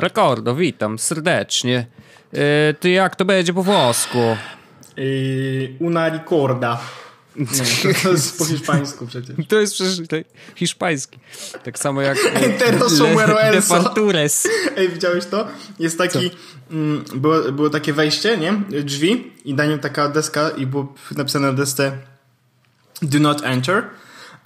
Rekordo, witam serdecznie. E, ty jak to będzie po włosku? Yy, una ricorda. Nie, to, to jest po hiszpańsku przecież. To jest przecież hiszpański. Tak samo jak Entero sombrero elso. Ej, widziałeś to? Jest taki... Mm, było, było takie wejście, nie? Drzwi i na nim taka deska i było napisane na desce Do not enter.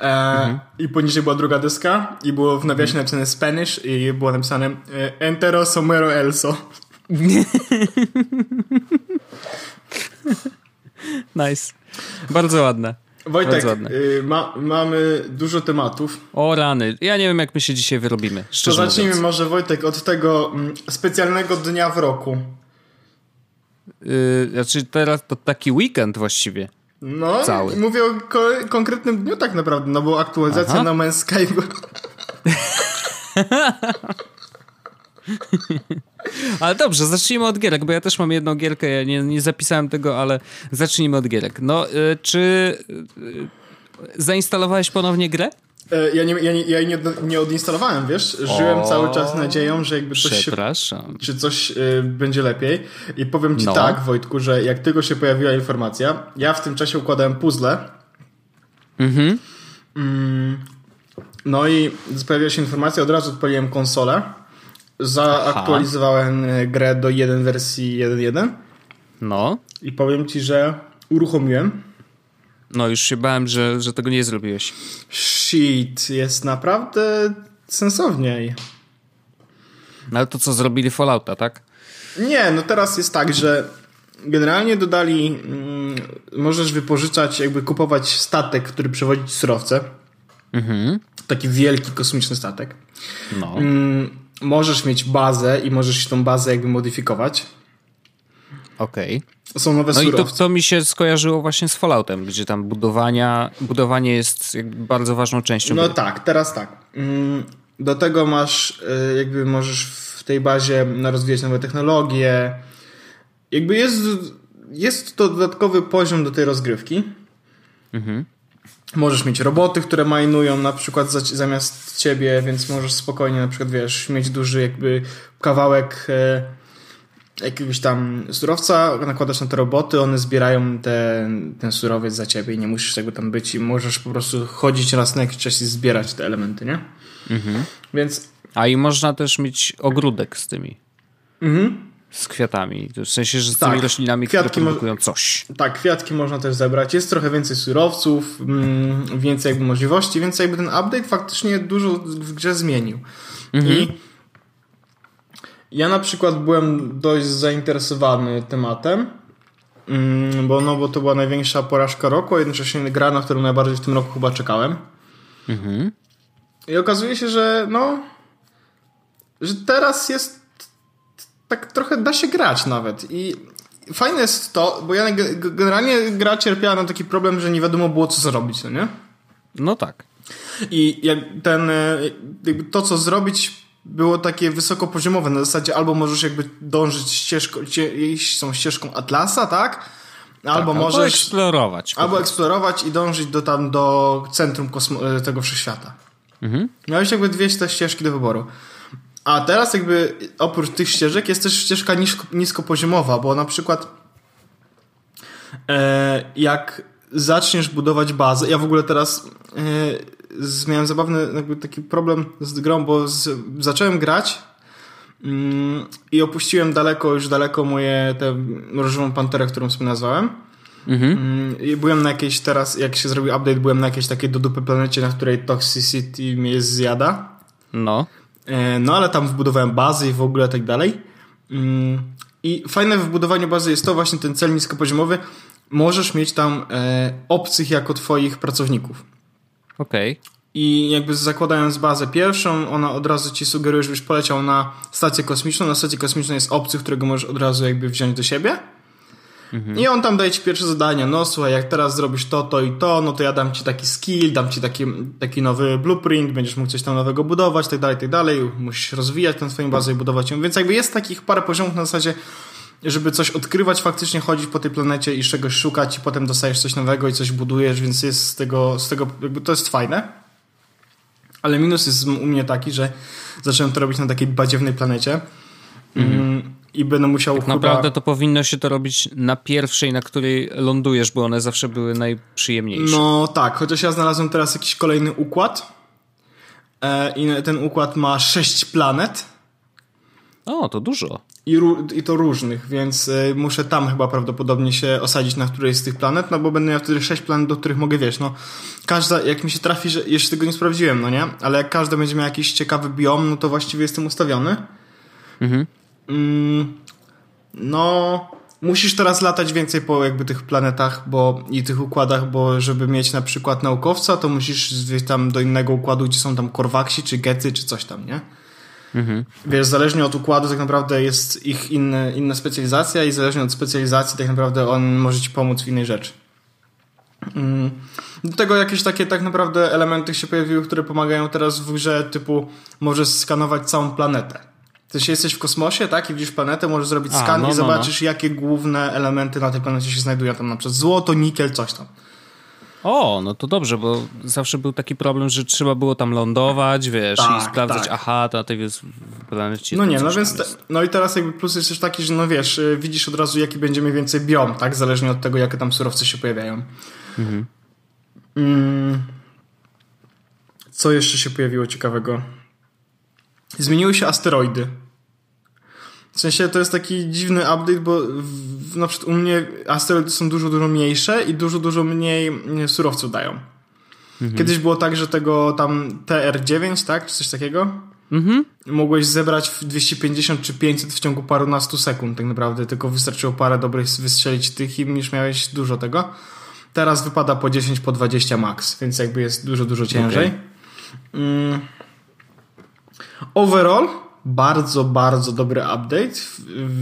E, I poniżej była druga deska i było w nawiasie napisane Spanish i było napisane e, Entero sombrero elso. Nice. Bardzo ładne. Wojtek, y, ma, mamy dużo tematów. O rany. Ja nie wiem, jak my się dzisiaj wyrobimy. To Szczerze zacznijmy mówiąc. może Wojtek od tego mm, specjalnego dnia w roku. Yy, znaczy teraz to taki weekend właściwie. No, Cały. mówię o ko- konkretnym dniu tak naprawdę, no bo aktualizacja Aha. na Man's Sky była- Ale dobrze, zacznijmy od gierek, bo ja też mam jedną gierkę, ja nie, nie zapisałem tego, ale zacznijmy od gierek. No, y, czy y, zainstalowałeś ponownie grę? E, Ja, nie, ja, nie, ja jej nie, nie odinstalowałem, wiesz? Żyłem O, cały czas nadzieją, że jakby coś się Przepraszam. czy coś y, będzie lepiej. I powiem ci No. tak, Wojtku, że jak tylko się pojawiła informacja, ja w tym czasie układałem puzzle. Mhm. Mm, no i pojawiła się informacja, od razu odpaliłem konsolę. Zaaktualizowałem y, grę do 1 wersji 1.1 No. i powiem ci, że uruchomiłem. No, już się bałem, że, że tego nie zrobiłeś. Shit, jest naprawdę sensowniej. No ale to co, zrobili Fallouta, tak? Nie, no teraz jest tak, że generalnie dodali, mm, możesz wypożyczać, jakby kupować statek, który przewozi surowce. Mhm. Taki wielki, kosmiczny statek. No. Mm, możesz mieć bazę i możesz tą bazę jakby modyfikować. Okej. Są nowe No i to, to mi się skojarzyło właśnie z Falloutem, gdzie tam budowania, budowanie jest bardzo ważną częścią. No gry. tak, teraz tak. Mm, Do tego masz, y, jakby możesz w tej bazie rozwijać nowe technologie. Jakby jest, jest to dodatkowy poziom do tej rozgrywki. Mhm. Możesz mieć roboty, które majnują na przykład za, zamiast ciebie, więc możesz spokojnie na przykład, wiesz, mieć duży jakby kawałek e, jakiegoś tam surowca, nakładasz na te roboty, one zbierają ten, ten surowiec za ciebie i nie musisz jakby tam być i możesz po prostu chodzić raz na jakiś czas i zbierać te elementy, nie? Mhm. Więc A i można też mieć ogródek z tymi, mhm. z kwiatami. W sensie, że z Tak, tymi roślinami, kwiatki które produkują coś. tak, kwiatki można też zebrać, jest trochę więcej surowców, mm, więcej jakby możliwości, więc jakby ten update faktycznie dużo w grze zmienił. I ja na przykład byłem dość zainteresowany tematem, mm, bo, no, bo to była największa porażka roku, a jednocześnie gra, na którą najbardziej w tym roku chyba czekałem. Mhm. I okazuje się, że no, że teraz jest tak trochę da się grać nawet i fajne jest to, bo ja ge- generalnie gra cierpiała na taki problem, że nie wiadomo było co zrobić, no nie? No tak. I jak ten, e, to co zrobić było takie wysokopoziomowe, na zasadzie albo możesz jakby dążyć ścieżką, cie- iść tą ścieżką Atlasa, tak? Albo tak, możesz eksplorować. albo eksplorować i dążyć do tam do centrum kosmo- e, tego wszechświata. Mhm. Miałeś jakby dwie te ścieżki do wyboru. A teraz jakby oprócz tych ścieżek jest też ścieżka nisko, niskopoziomowa, bo na przykład e, jak zaczniesz budować bazę, ja w ogóle teraz e, z, miałem zabawny jakby taki problem z grą, bo z, zacząłem grać mm, i opuściłem daleko, już daleko moje tę różową panterę, którą sobie nazwałem. Mhm. Mm, I byłem na jakiejś teraz, jak się zrobił update, byłem na jakiejś takiej do dupy planecie, na której toxicity mnie zjada. No. E, No ale tam wbudowałem bazy i w ogóle tak dalej. Mm, I fajne w budowaniu bazy jest to właśnie ten cel niskopoziomowy. Możesz mieć tam e, obcych jako twoich pracowników. Okej. I jakby zakładając bazę pierwszą, ona od razu ci sugeruje, żebyś poleciał na stację kosmiczną. Na stacji kosmicznej jest obcy, którego możesz od razu jakby wziąć do siebie. I on tam daje ci pierwsze zadania. No słuchaj, jak teraz zrobisz to, to i to, no to ja dam ci taki skill, dam ci taki, taki nowy blueprint, będziesz mógł coś tam nowego budować, tak dalej, tak dalej. Musisz rozwijać tę swoją bazę i budować ją. Więc jakby jest takich parę poziomów na zasadzie, żeby coś odkrywać, faktycznie chodzić po tej planecie i czegoś szukać i potem dostajesz coś nowego i coś budujesz, więc jest z tego, z tego jakby to jest fajne. Ale minus jest u mnie taki, że zacząłem to robić na takiej badziewnej planecie. Mhm. I będę musiał tak chyba... naprawdę to powinno się to robić na pierwszej, na której lądujesz, bo one zawsze były najprzyjemniejsze. No tak, chociaż ja znalazłem teraz jakiś kolejny układ e, i ten układ ma sześć planet. O, to dużo. I, I to różnych, więc y, muszę tam chyba prawdopodobnie się osadzić na którejś z tych planet, no bo będę miał wtedy sześć planet, do których mogę, wiesz, no każda, jak mi się trafi, że jeszcze tego nie sprawdziłem, no nie? Ale jak każda będzie miała jakiś ciekawy biom, no to właściwie jestem ustawiony. Mhm. Mm, no, musisz teraz latać więcej po jakby tych planetach bo, i tych układach, bo żeby mieć na przykład naukowca, to musisz tam do innego układu, gdzie są tam korwaksi, czy gety, czy coś tam, nie? Mhm. Wiesz, zależnie od układu tak naprawdę jest ich inny, inna specjalizacja i zależnie od specjalizacji tak naprawdę on może ci pomóc w innej rzeczy. Mm. Do tego jakieś takie tak naprawdę elementy się pojawiły, które pomagają teraz w grze typu możesz skanować całą planetę. W sensie jesteś w kosmosie, tak? I widzisz planetę, możesz zrobić A, skan no, i no, zobaczysz, no. jakie główne elementy na tej planecie się znajdują. Tam na przykład złoto, nikiel, coś tam. O, no to dobrze, bo zawsze był taki problem, że trzeba było tam lądować, wiesz, tak, i sprawdzać, tak. aha, to na tej planecie... No nie, no więc, te, no i teraz jakby plus jest też taki, że no wiesz, y, widzisz od razu, jaki będzie mniej więcej biom, tak, zależnie od tego, jakie tam surowce się pojawiają. Mhm. Mm. Co jeszcze się pojawiło ciekawego? Zmieniły się asteroidy. W sensie to jest taki dziwny update, bo w, na przykład u mnie asteroidy są dużo, dużo mniejsze i dużo, dużo mniej surowców dają. Mhm. Kiedyś było tak, że tego tam TR9, tak? Czy coś takiego? Mhm. Mogłeś zebrać w 250 czy 500 w ciągu parunastu sekund, tak naprawdę. Tylko wystarczyło parę dobrych wystrzelić tych i już miałeś dużo tego. Teraz wypada po 10, po 20 max, więc jakby jest dużo, dużo ciężej. Okay. Mm. Overall bardzo, bardzo dobry update.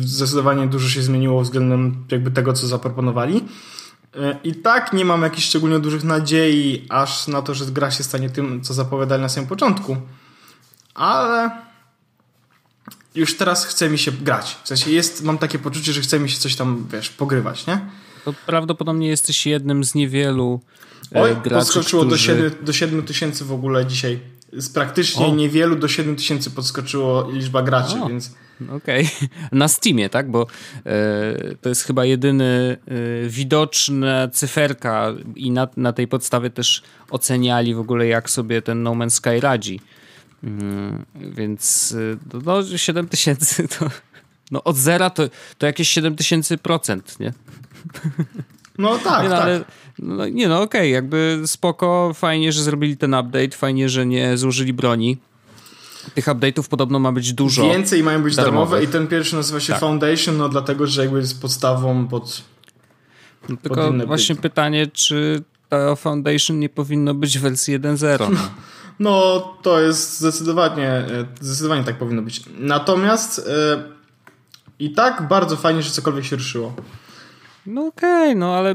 Zdecydowanie dużo się zmieniło względem jakby tego, co zaproponowali. E, I tak nie mam jakichś szczególnie dużych nadziei aż na to, że gra się stanie tym, co zapowiadali na samym początku. Ale już teraz chce mi się grać. W sensie jest, mam takie poczucie, że chce mi się coś tam, wiesz, pogrywać, nie? To prawdopodobnie jesteś jednym z niewielu e, Oj, graczy, podskoczyło którzy... do 7, do 7 tysięcy w ogóle dzisiaj z praktycznie o. niewielu do 7 tysięcy podskoczyło liczba graczy, o. więc... Okej. Okay. Na Steamie, tak? Bo e, to jest chyba jedyny e, widoczna cyferka i na, na tej podstawie też oceniali w ogóle jak sobie ten No Man's Sky radzi. Mm, więc e, no, 7 tysięcy to... No od zera to, to jakieś 7 tysięcy procent, nie? No tak, nie, no, tak. Ale, no, nie no, okej, okay, jakby spoko, fajnie, że zrobili ten update, fajnie, że nie zużyli broni. Tych update'ów podobno ma być dużo. Więcej mają być darmowe i ten pierwszy nazywa się tak. Foundation, no dlatego, że jakby jest podstawą pod. No, tylko pod właśnie pytanie, czy ta Foundation nie powinno być w wersji 1.0? No. no, to jest zdecydowanie, e, zdecydowanie tak powinno być. Natomiast yy, i tak bardzo fajnie, że cokolwiek się ruszyło. No okej, okay, no ale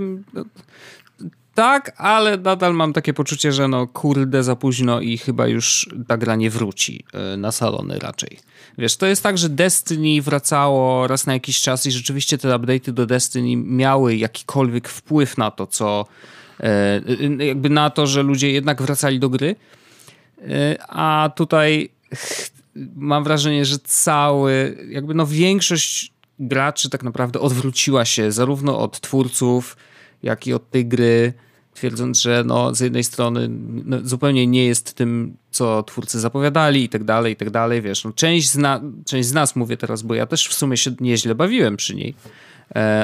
tak, ale nadal mam takie poczucie, że no kurde za późno i chyba już ta gra nie wróci e, na salony raczej. Wiesz, to jest tak, że Destiny wracało raz na jakiś czas i rzeczywiście te update'y do Destiny miały jakikolwiek wpływ na to, co e, jakby na to, że ludzie jednak wracali do gry. E, a tutaj mam wrażenie, że cały, jakby no większość graczy tak naprawdę odwróciła się zarówno od twórców, jak i od tej gry, twierdząc, że no, z jednej strony no, zupełnie nie jest tym, co twórcy zapowiadali i tak dalej, i tak dalej, wiesz, no, część, z na, część z nas, mówię teraz, bo ja też w sumie się nieźle bawiłem przy niej,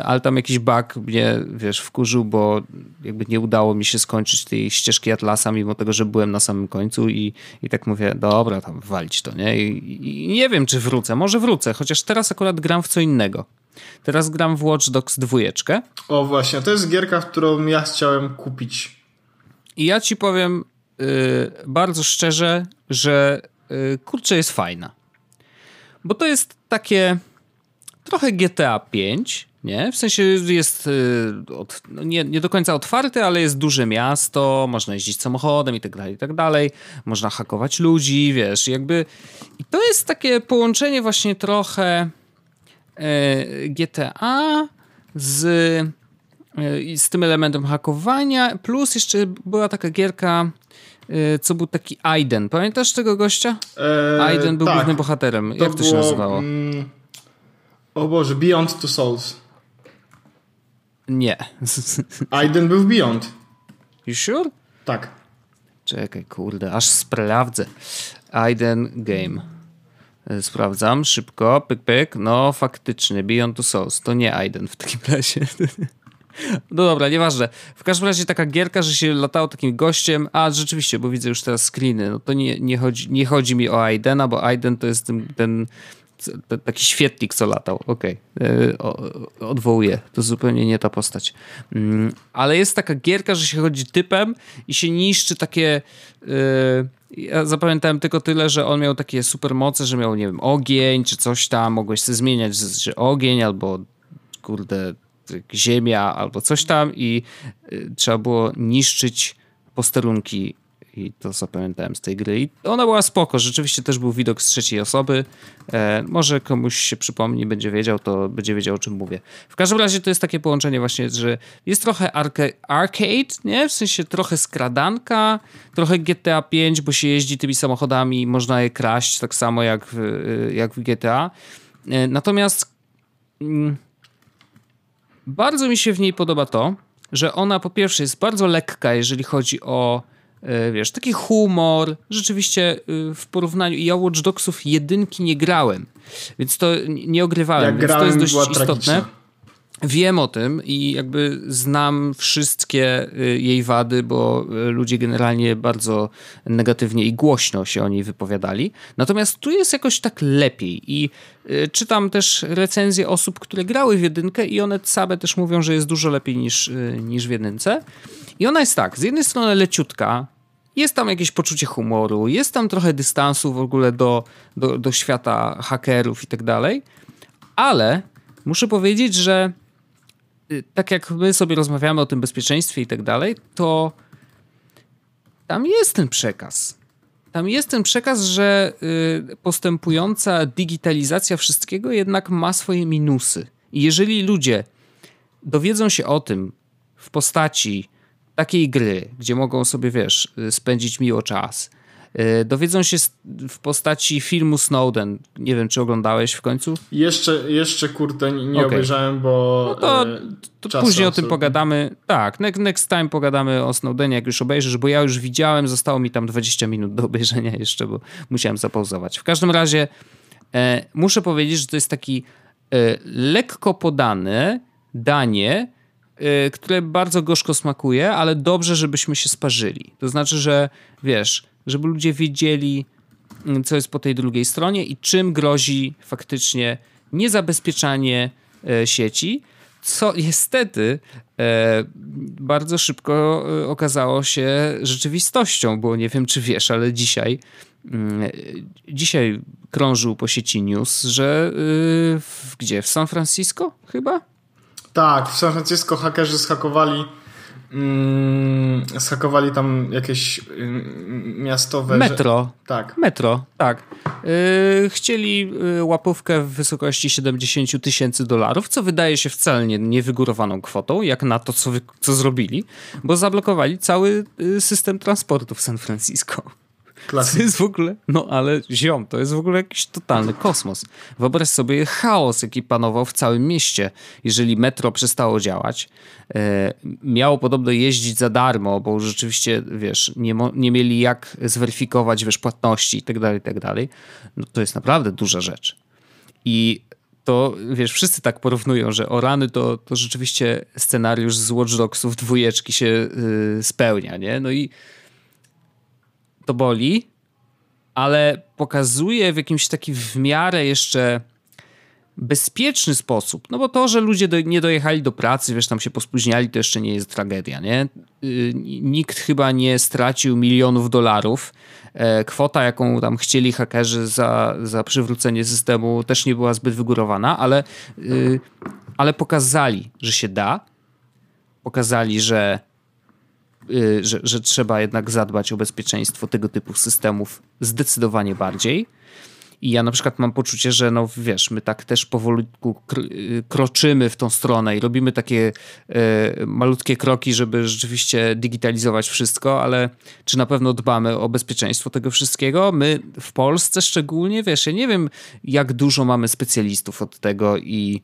ale tam jakiś bug mnie, wiesz, wkurzył, bo jakby nie udało mi się skończyć tej ścieżki Atlasa, mimo tego, że byłem na samym końcu i, i tak mówię, dobra, tam walić to, nie? I, I, nie wiem, czy wrócę. Może wrócę, chociaż teraz akurat gram w co innego. Teraz gram w Watch Dogs dwójeczkę. O właśnie, to jest gierka, którą ja chciałem kupić. I ja ci powiem yy, bardzo szczerze, że yy, kurczę jest fajna. Bo to jest takie trochę GTA 5, nie? W sensie jest y, od, no nie, nie do końca otwarty, ale jest duże miasto, można jeździć samochodem i tak dalej, i tak dalej. Można hakować ludzi, wiesz, jakby... I to jest takie połączenie właśnie trochę e, GTA z, e, z tym elementem hakowania, plus jeszcze była taka gierka e, co był taki Aiden. Pamiętasz tego gościa? Eee, Aiden był tak. głównym bohaterem. Jak to, to było, się nazywało? Mm O Boże, Beyond Two Souls. Nie. Aiden był w Beyond. You sure? Tak. Czekaj, kurde, aż sprawdzę. Aiden Game. Sprawdzam szybko, pyk, pyk. No, faktycznie, Beyond Two Souls. To nie Aiden w takim razie. No dobra, nieważne. W każdym razie taka gierka, że się latało takim gościem, a rzeczywiście, bo widzę już teraz screeny, no to nie, nie, chodzi, nie chodzi mi o Aidena, bo Aiden to jest ten, ten taki świetlik, co latał. Okej, okay. odwołuję. To zupełnie nie ta postać. Mm, ale jest taka gierka, że się chodzi typem i się niszczy takie... Yy, ja zapamiętałem tylko tyle, że on miał takie supermoce, że miał, nie wiem, ogień czy coś tam. Mogłeś sobie zmieniać, że ogień albo kurde ziemia albo coś tam i y, trzeba było niszczyć posterunki i to zapamiętałem z tej gry. I ona była spoko, rzeczywiście też był widok z trzeciej osoby. E, może komuś się przypomni, będzie wiedział, to będzie wiedział o czym mówię. W każdym razie to jest takie połączenie właśnie, że jest trochę arca arcade, nie? W sensie trochę skradanka, trochę GTA 5, bo się jeździ tymi samochodami, można je kraść tak samo jak w, y, jak w GTA. E, natomiast... Mm, bardzo mi się w niej podoba to, że ona po pierwsze jest bardzo lekka, jeżeli chodzi o e, wiesz, taki humor, rzeczywiście e, w porównaniu, ja Watch Dogsów jedynki nie grałem, więc to nie ogrywałem, Jak więc grałem, to jest dość istotne. Tragiczna. Wiem o tym i jakby znam wszystkie y, jej wady, bo y, ludzie generalnie bardzo negatywnie i głośno się o niej wypowiadali. Natomiast tu jest jakoś tak lepiej i y, czytam też recenzje osób, które grały w jedynkę i one same też mówią, że jest dużo lepiej niż, niż w jedynce. I ona jest tak, z jednej strony leciutka, jest tam jakieś poczucie humoru, jest tam trochę dystansu w ogóle do, do, do świata hakerów i tak dalej, ale muszę powiedzieć, że Y, tak jak my sobie rozmawiamy o tym bezpieczeństwie i tak dalej, to tam jest ten przekaz. Tam jest ten przekaz, że y, postępująca digitalizacja wszystkiego jednak ma swoje minusy. I jeżeli ludzie dowiedzą się o tym w postaci takiej gry, gdzie mogą sobie, wiesz, y, spędzić miło czas, E, dowiedzą się w postaci filmu Snowden. Nie wiem, czy oglądałeś w końcu? Jeszcze, jeszcze kurde, nie okay. obejrzałem, bo. No to, e, to później o tym pogadamy. Tak, next, time pogadamy o Snowdenie, jak już obejrzysz, bo ja już widziałem, zostało mi tam 20 minut do obejrzenia jeszcze, bo musiałem zapauzować. W każdym razie e, muszę powiedzieć, że to jest taki e, lekko podane danie, które bardzo gorzko smakuje, ale dobrze, żebyśmy się sparzyli. To znaczy, że wiesz żeby ludzie wiedzieli, mm, co jest po tej drugiej stronie i czym grozi faktycznie niezabezpieczanie e, sieci, co niestety e, bardzo szybko e, okazało się rzeczywistością, bo nie wiem, czy wiesz, ale dzisiaj mm, dzisiaj krążył po sieci news, że w, gdzie? W San Francisco chyba? Tak, w San Francisco hakerzy schakowali mm, tam jakieś mm, miastowe... Metro. Że... Tak. Metro, tak. Yy, chcieli yy, łapówkę w wysokości 70 tysięcy dolarów, co wydaje się wcale nie, niewygórowaną kwotą, jak na to, co, wy, co zrobili, bo zablokowali cały yy, system transportu w San Francisco. To jest w ogóle, no ale ziom, to jest w ogóle jakiś totalny kosmos. Wyobraź sobie chaos, jaki panował w całym mieście. Jeżeli metro przestało działać, e, miało podobno jeździć za darmo, bo rzeczywiście, wiesz, nie, nie mieli jak zweryfikować, wiesz, płatności i tak dalej, i tak. No to jest naprawdę duża rzecz. I to wiesz, wszyscy tak porównują, że o rany to, to rzeczywiście scenariusz z Watch Dogsów dwójeczki się yy, spełnia, nie? No i to boli, ale pokazuje w jakimś taki w miarę jeszcze bezpieczny sposób. No bo to, że ludzie do, nie dojechali do pracy, wiesz, tam się pospóźniali, to jeszcze nie jest tragedia, nie? Yy, nikt chyba nie stracił milionów dolarów. E, kwota, jaką tam chcieli hakerzy za, za przywrócenie systemu też nie była zbyt wygórowana, ale, yy, ale pokazali, że się da. Pokazali, że Y, że, że trzeba jednak zadbać o bezpieczeństwo tego typu systemów zdecydowanie bardziej. I ja na przykład mam poczucie, że no wiesz, my tak też powolutku kroczymy w tą stronę i robimy takie e, malutkie kroki, żeby rzeczywiście digitalizować wszystko, ale czy na pewno dbamy o bezpieczeństwo tego wszystkiego? My w Polsce szczególnie, wiesz, ja nie wiem jak dużo mamy specjalistów od tego i,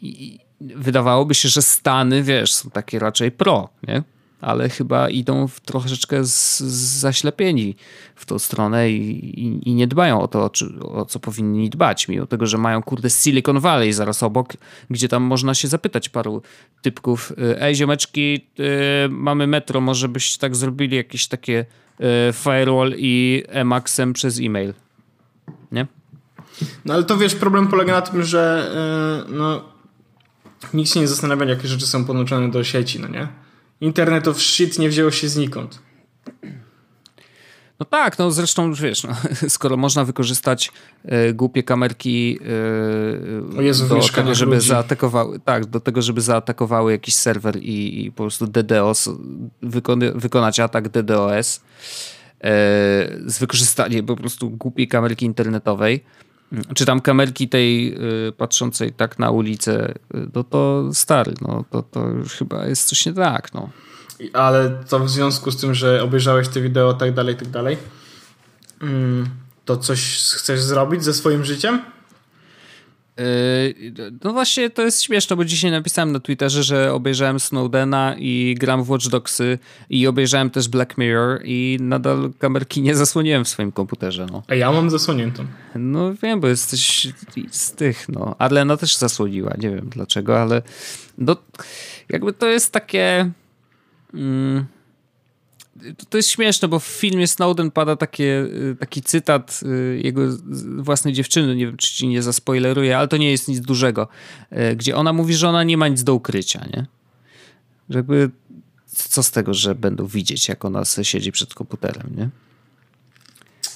i wydawałoby się, że Stany, wiesz, są takie raczej pro, nie? Ale chyba idą w troszeczkę zaślepieni w tą stronę i, i, i, nie dbają o to, o, o, co powinni dbać, mimo tego, że mają kurde Silicon Valley zaraz obok, gdzie tam można się zapytać paru typków, y, ej ziomeczki, yy, mamy metro, może byście tak zrobili jakieś takie yy, firewall i Emacsem przez e-mail, nie? No ale to wiesz, problem polega na tym, że no, nikt się nie zastanawia, jakie rzeczy są podłączone do sieci, no nie? Internet of shit nie wzięło się znikąd. No tak, no zresztą wiesz, no, skoro można wykorzystać y, głupie kamerki y, Jezu, do tego, żeby ludzi. zaatakowały, tak, do tego, żeby zaatakowały jakiś serwer i, i po prostu DDoS, wykony, wykonać atak DDoS y, z wykorzystaniem po prostu głupiej kamerki internetowej, czy tam kamerki tej y, patrzącej tak na ulicę, y, no to stary, no to, to już chyba jest coś nie tak, no. Ale to w związku z tym, że obejrzałeś te wideo, tak dalej, tak dalej, mm, to coś chcesz zrobić ze swoim życiem? Yy, no właśnie to jest śmieszne, bo dzisiaj napisałem na Twitterze, że obejrzałem Snowdena i gram w Watch Dogsy i obejrzałem też Black Mirror i nadal kamerki nie zasłoniłem w swoim komputerze. No. A ja mam zasłoniętą. No wiem, bo jesteś z tych, no. Adlena też zasłoniła, nie wiem dlaczego, ale no, jakby to jest takie... Mm, to jest śmieszne, bo w filmie Snowden pada takie, y, taki cytat y, jego własnej dziewczyny, nie wiem czy ci nie zaspoileruję, ale to nie jest nic dużego, y, gdzie ona mówi, że ona nie ma nic do ukrycia, nie? Żeby co z tego, że będą widzieć, jak ona siedzi przed komputerem, nie?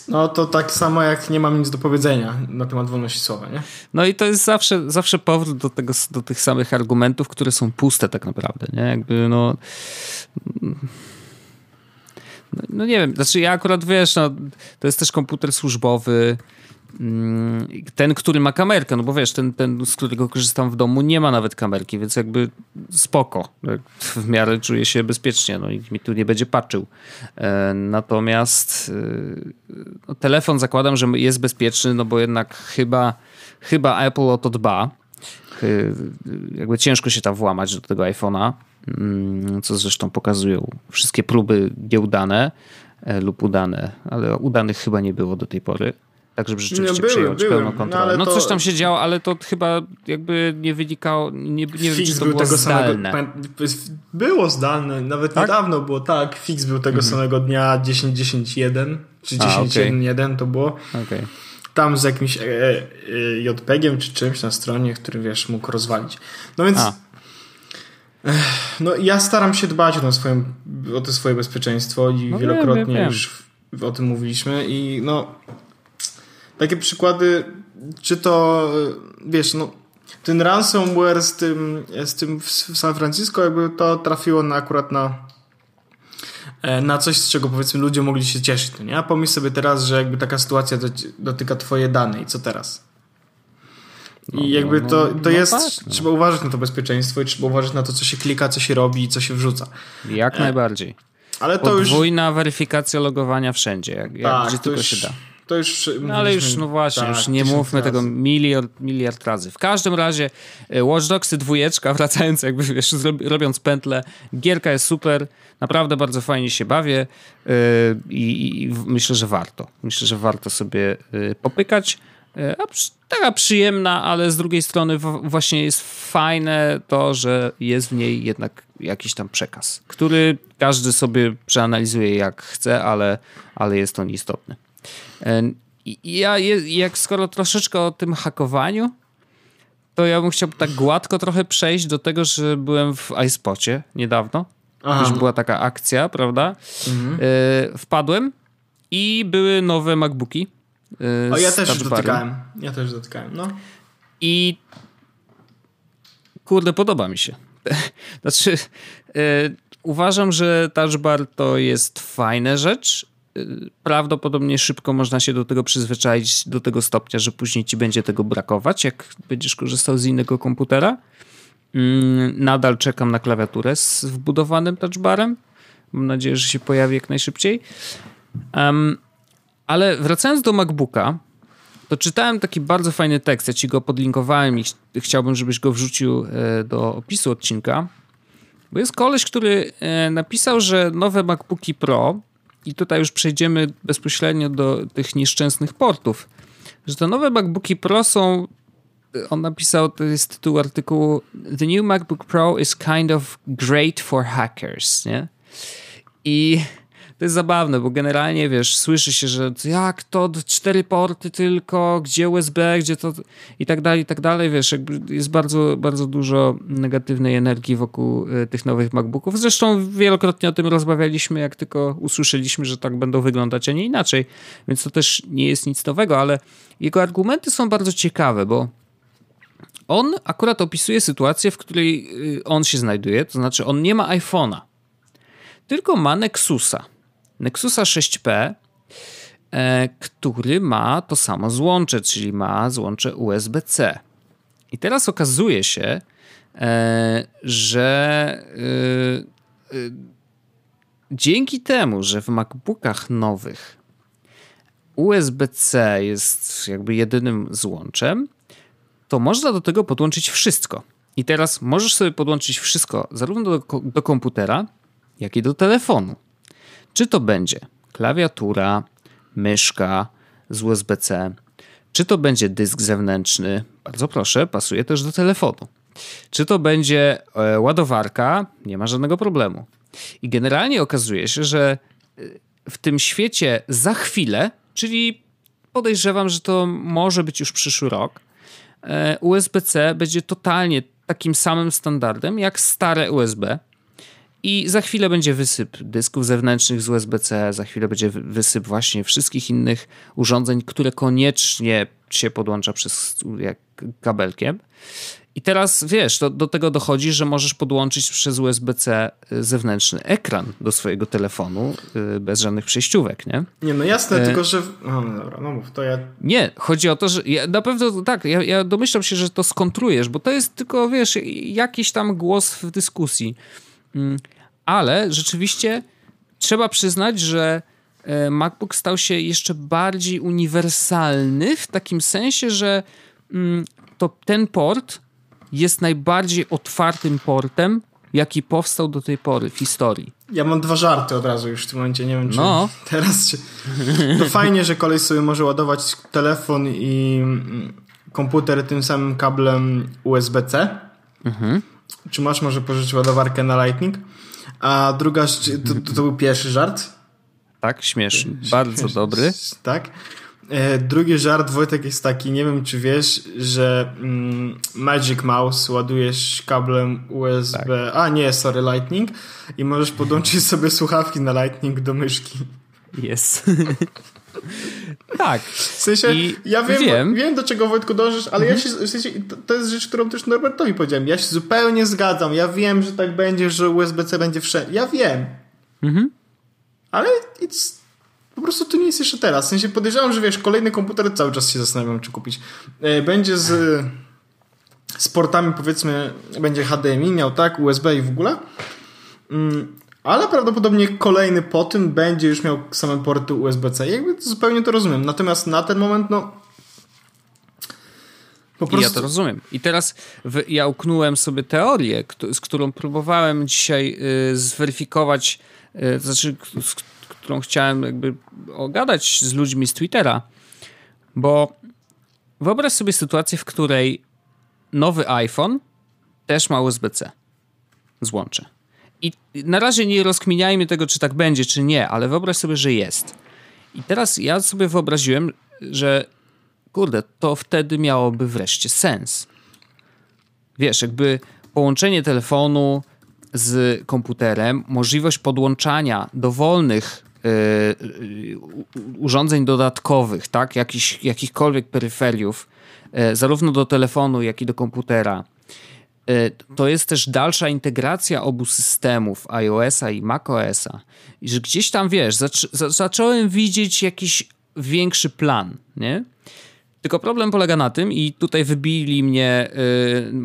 No to tak samo jak nie mam nic do powiedzenia na temat wolności słowa, nie? No i to jest zawsze, zawsze powrót do, tego, do tych samych argumentów, które są puste tak naprawdę, nie? Jakby no no, no, nie wiem, znaczy ja akurat wiesz, no, to jest też komputer służbowy. Mm, ten, który ma kamerkę, no bo wiesz, ten, ten, z którego korzystam w domu, nie ma nawet kamerki, więc jakby spoko. W miarę czuję się bezpiecznie, no nikt mi tu nie będzie patrzył. E, natomiast e, no, telefon zakładam, że jest bezpieczny, no bo jednak chyba, chyba Apple o to dba. E, jakby ciężko się tam włamać do tego iPhone'a. Mm, co zresztą pokazują wszystkie próby nieudane e, lub udane, ale udanych chyba nie było do tej pory. Tak, żeby rzeczywiście były, przejąć były. pełną no, kontrolę. No, no coś tam się działo, ale to chyba jakby nie wynikało, nie, nie wiem, czy to było tego zdalne. Samego, było zdalne, nawet tak? niedawno było tak, fix był tego mhm. samego dnia 10.10.1 czy 10.1.1 okay. to było. Okay. Tam z jakimś e, e, JPEG-iem czy czymś na stronie, który wiesz, mógł rozwalić. No więc A. No ja staram się dbać o, to swoje, o to swoje bezpieczeństwo i no wielokrotnie wiem, wiem, już o tym mówiliśmy i no takie przykłady, czy to wiesz, no ten ransomware z tym, z tym w San Francisco jakby to trafiło na, akurat na e, na coś, z czego powiedzmy ludzie mogli się cieszyć, no nie? A pomyśl sobie teraz, że jakby taka sytuacja dotyka twoje dane i co teraz? I no, jakby no, to, to no, jest, tak, trzeba uważać na to bezpieczeństwo i trzeba uważać na to, co się klika, co się robi i co się wrzuca. Jak e, najbardziej. Ale to Podwójna już... weryfikacja logowania wszędzie, jak, jak tak, gdzie tylko już... się da. To już no ale już, no właśnie, tak, już nie mówmy razy. tego miliard, miliard razy. W każdym razie e, Watch Dogsy dwójeczka, wracając jakby, wiesz, robiąc pętlę, gierka jest super, naprawdę bardzo fajnie się bawię yy, i, i, myślę, że warto. Myślę, że warto sobie yy, popykać. E, taka przyjemna, ale z drugiej strony właśnie jest fajne to, że jest w niej jednak jakiś tam przekaz, który każdy sobie przeanalizuje jak chce, ale, ale jest on istotny. E, ja, jak skoro troszeczkę o tym hakowaniu, to ja bym chciał tak gładko trochę przejść do tego, że byłem w iSpocie niedawno. Aha. Już była taka akcja, prawda? Mhm. E, wpadłem i były nowe MacBooki o, ja też dotykałem. Ja też dotykałem, no. I kurde, podoba mi się. znaczy, yy, uważam, że touch bar to jest fajna rzecz, prawdopodobnie szybko można się do tego przyzwyczaić do tego stopnia, że później ci będzie tego brakować, jak będziesz korzystał z innego komputera. Mm, nadal czekam na klawiaturę z wbudowanym touchbarem. Mam nadzieję, że się pojawi jak najszybciej. Um, ale wracając do MacBooka, to czytałem taki bardzo fajny tekst. Ja ci go podlinkowałem i ch chciałbym, żebyś go wrzucił e, do opisu odcinka. Bo jest koleś, który e, napisał, że nowe MacBooki Pro, i tutaj już przejdziemy bezpośrednio do tych nieszczęsnych portów, że te nowe MacBooki Pro są. On napisał, to jest tytuł artykułu: The new MacBook Pro is kind of great for hackers, nie? I to jest zabawne, bo generalnie wiesz, słyszy się, że jak to cztery porty tylko, gdzie USB, gdzie to i tak dalej, i tak dalej, wiesz, jest bardzo, bardzo dużo negatywnej energii wokół e, tych nowych MacBooków. Zresztą wielokrotnie o tym rozmawialiśmy, jak tylko usłyszeliśmy, że tak będą wyglądać, a nie inaczej, więc to też nie jest nic nowego, ale jego argumenty są bardzo ciekawe, bo on akurat opisuje sytuację, w której y, on się znajduje, to znaczy on nie ma iPhone'a, tylko ma Nexusa. Nexusa 6P, e, który ma to samo złącze, czyli ma złącze USB-C. I teraz okazuje się, e, że e, dzięki temu, że w MacBookach nowych USB-C jest jakby jedynym złączem, to można do tego podłączyć wszystko. I teraz możesz sobie podłączyć wszystko zarówno do, do komputera, jak i do telefonu. Czy to będzie klawiatura, myszka z USB-C, czy to będzie dysk zewnętrzny, bardzo proszę, pasuje też do telefonu. Czy to będzie e, ładowarka, nie ma żadnego problemu. I generalnie okazuje się, że e, w tym świecie za chwilę, czyli podejrzewam, że to może być już przyszły rok, e, USB-C będzie totalnie takim samym standardem jak stare USB. I za chwilę będzie wysyp dysków zewnętrznych z USB-C, za chwilę będzie wysyp właśnie wszystkich innych urządzeń, które koniecznie się podłącza przez jak kabelkiem. I teraz wiesz, do, do tego dochodzi, że możesz podłączyć przez USB-C y, zewnętrzny ekran do swojego telefonu y, bez żadnych przejściówek, nie? Nie, no jasne, e... tylko że. No, no dobra, no mów, to ja. Nie, chodzi o to, że ja, na pewno tak, ja, ja domyślam się, że to skontrujesz, bo to jest tylko, wiesz, jakiś tam głos w dyskusji. Mm, ale rzeczywiście trzeba przyznać, że e, MacBook stał się jeszcze bardziej uniwersalny w takim sensie, że mm, to ten port jest najbardziej otwartym portem, jaki powstał do tej pory w historii. Ja mam dwa żarty od razu już w tym momencie, nie wiem czy no. teraz się... To fajnie, że koleś sobie może ładować telefon i mm, komputer tym samym kablem USB-C. Mhm. Czy masz może pożyczyć ładowarkę na Lightning? A druga, to, to, to był pierwszy żart. Tak, śmieszny. Bardzo dobry. Tak. E, drugi żart, Wojtek, jest taki, nie wiem czy wiesz, że mm, Magic Mouse ładujesz kablem USB, tak. a nie, sorry, Lightning i możesz podłączyć sobie słuchawki na Lightning do myszki. Jest. tak. W sensie, I ja wiem, wiem. wiem do czego Wojtku dążysz, ale mhm. ja się, w sensie, to, jest rzecz, którą też Norbertowi powiedziałem. Ja się zupełnie zgadzam. Ja wiem, że tak będzie, że USB-C będzie wszędzie. Ja wiem. Mhm. Ale it's, po prostu to nie jest jeszcze teraz. W sensie podejrzewam, że wiesz, kolejny komputer cały czas się zastanawiam, czy kupić. E, będzie z, z portami, powiedzmy, będzie HDMI miał, tak, USB i w ogóle. Ale prawdopodobnie kolejny po tym będzie już miał same porty USB-C. Jakby zupełnie to rozumiem. Natomiast na ten moment, no. Po prostu... Ja to rozumiem. I teraz w, ja uknąłem sobie teorię, z którą próbowałem dzisiaj y, zweryfikować, y, znaczy, z którą chciałem jakby ogadać z ludźmi z Twittera. Bo wyobraź sobie sytuację, w której nowy iPhone też ma USB-C. Złącze. I na razie nie rozkminiajmy tego, czy tak będzie, czy nie, ale wyobraź sobie, że jest. I teraz ja sobie wyobraziłem, że kurde, to wtedy miałoby wreszcie sens. Wiesz, jakby połączenie telefonu z komputerem, możliwość podłączania dowolnych yy, urządzeń dodatkowych, tak, Jakich, jakichkolwiek peryferiów, yy, zarówno do telefonu, jak i do komputera, to jest też dalsza integracja obu systemów iOS-a i macOS-a. I że gdzieś tam, wiesz, zac zacząłem widzieć jakiś większy plan, nie? Tylko problem polega na tym, i tutaj wybili mnie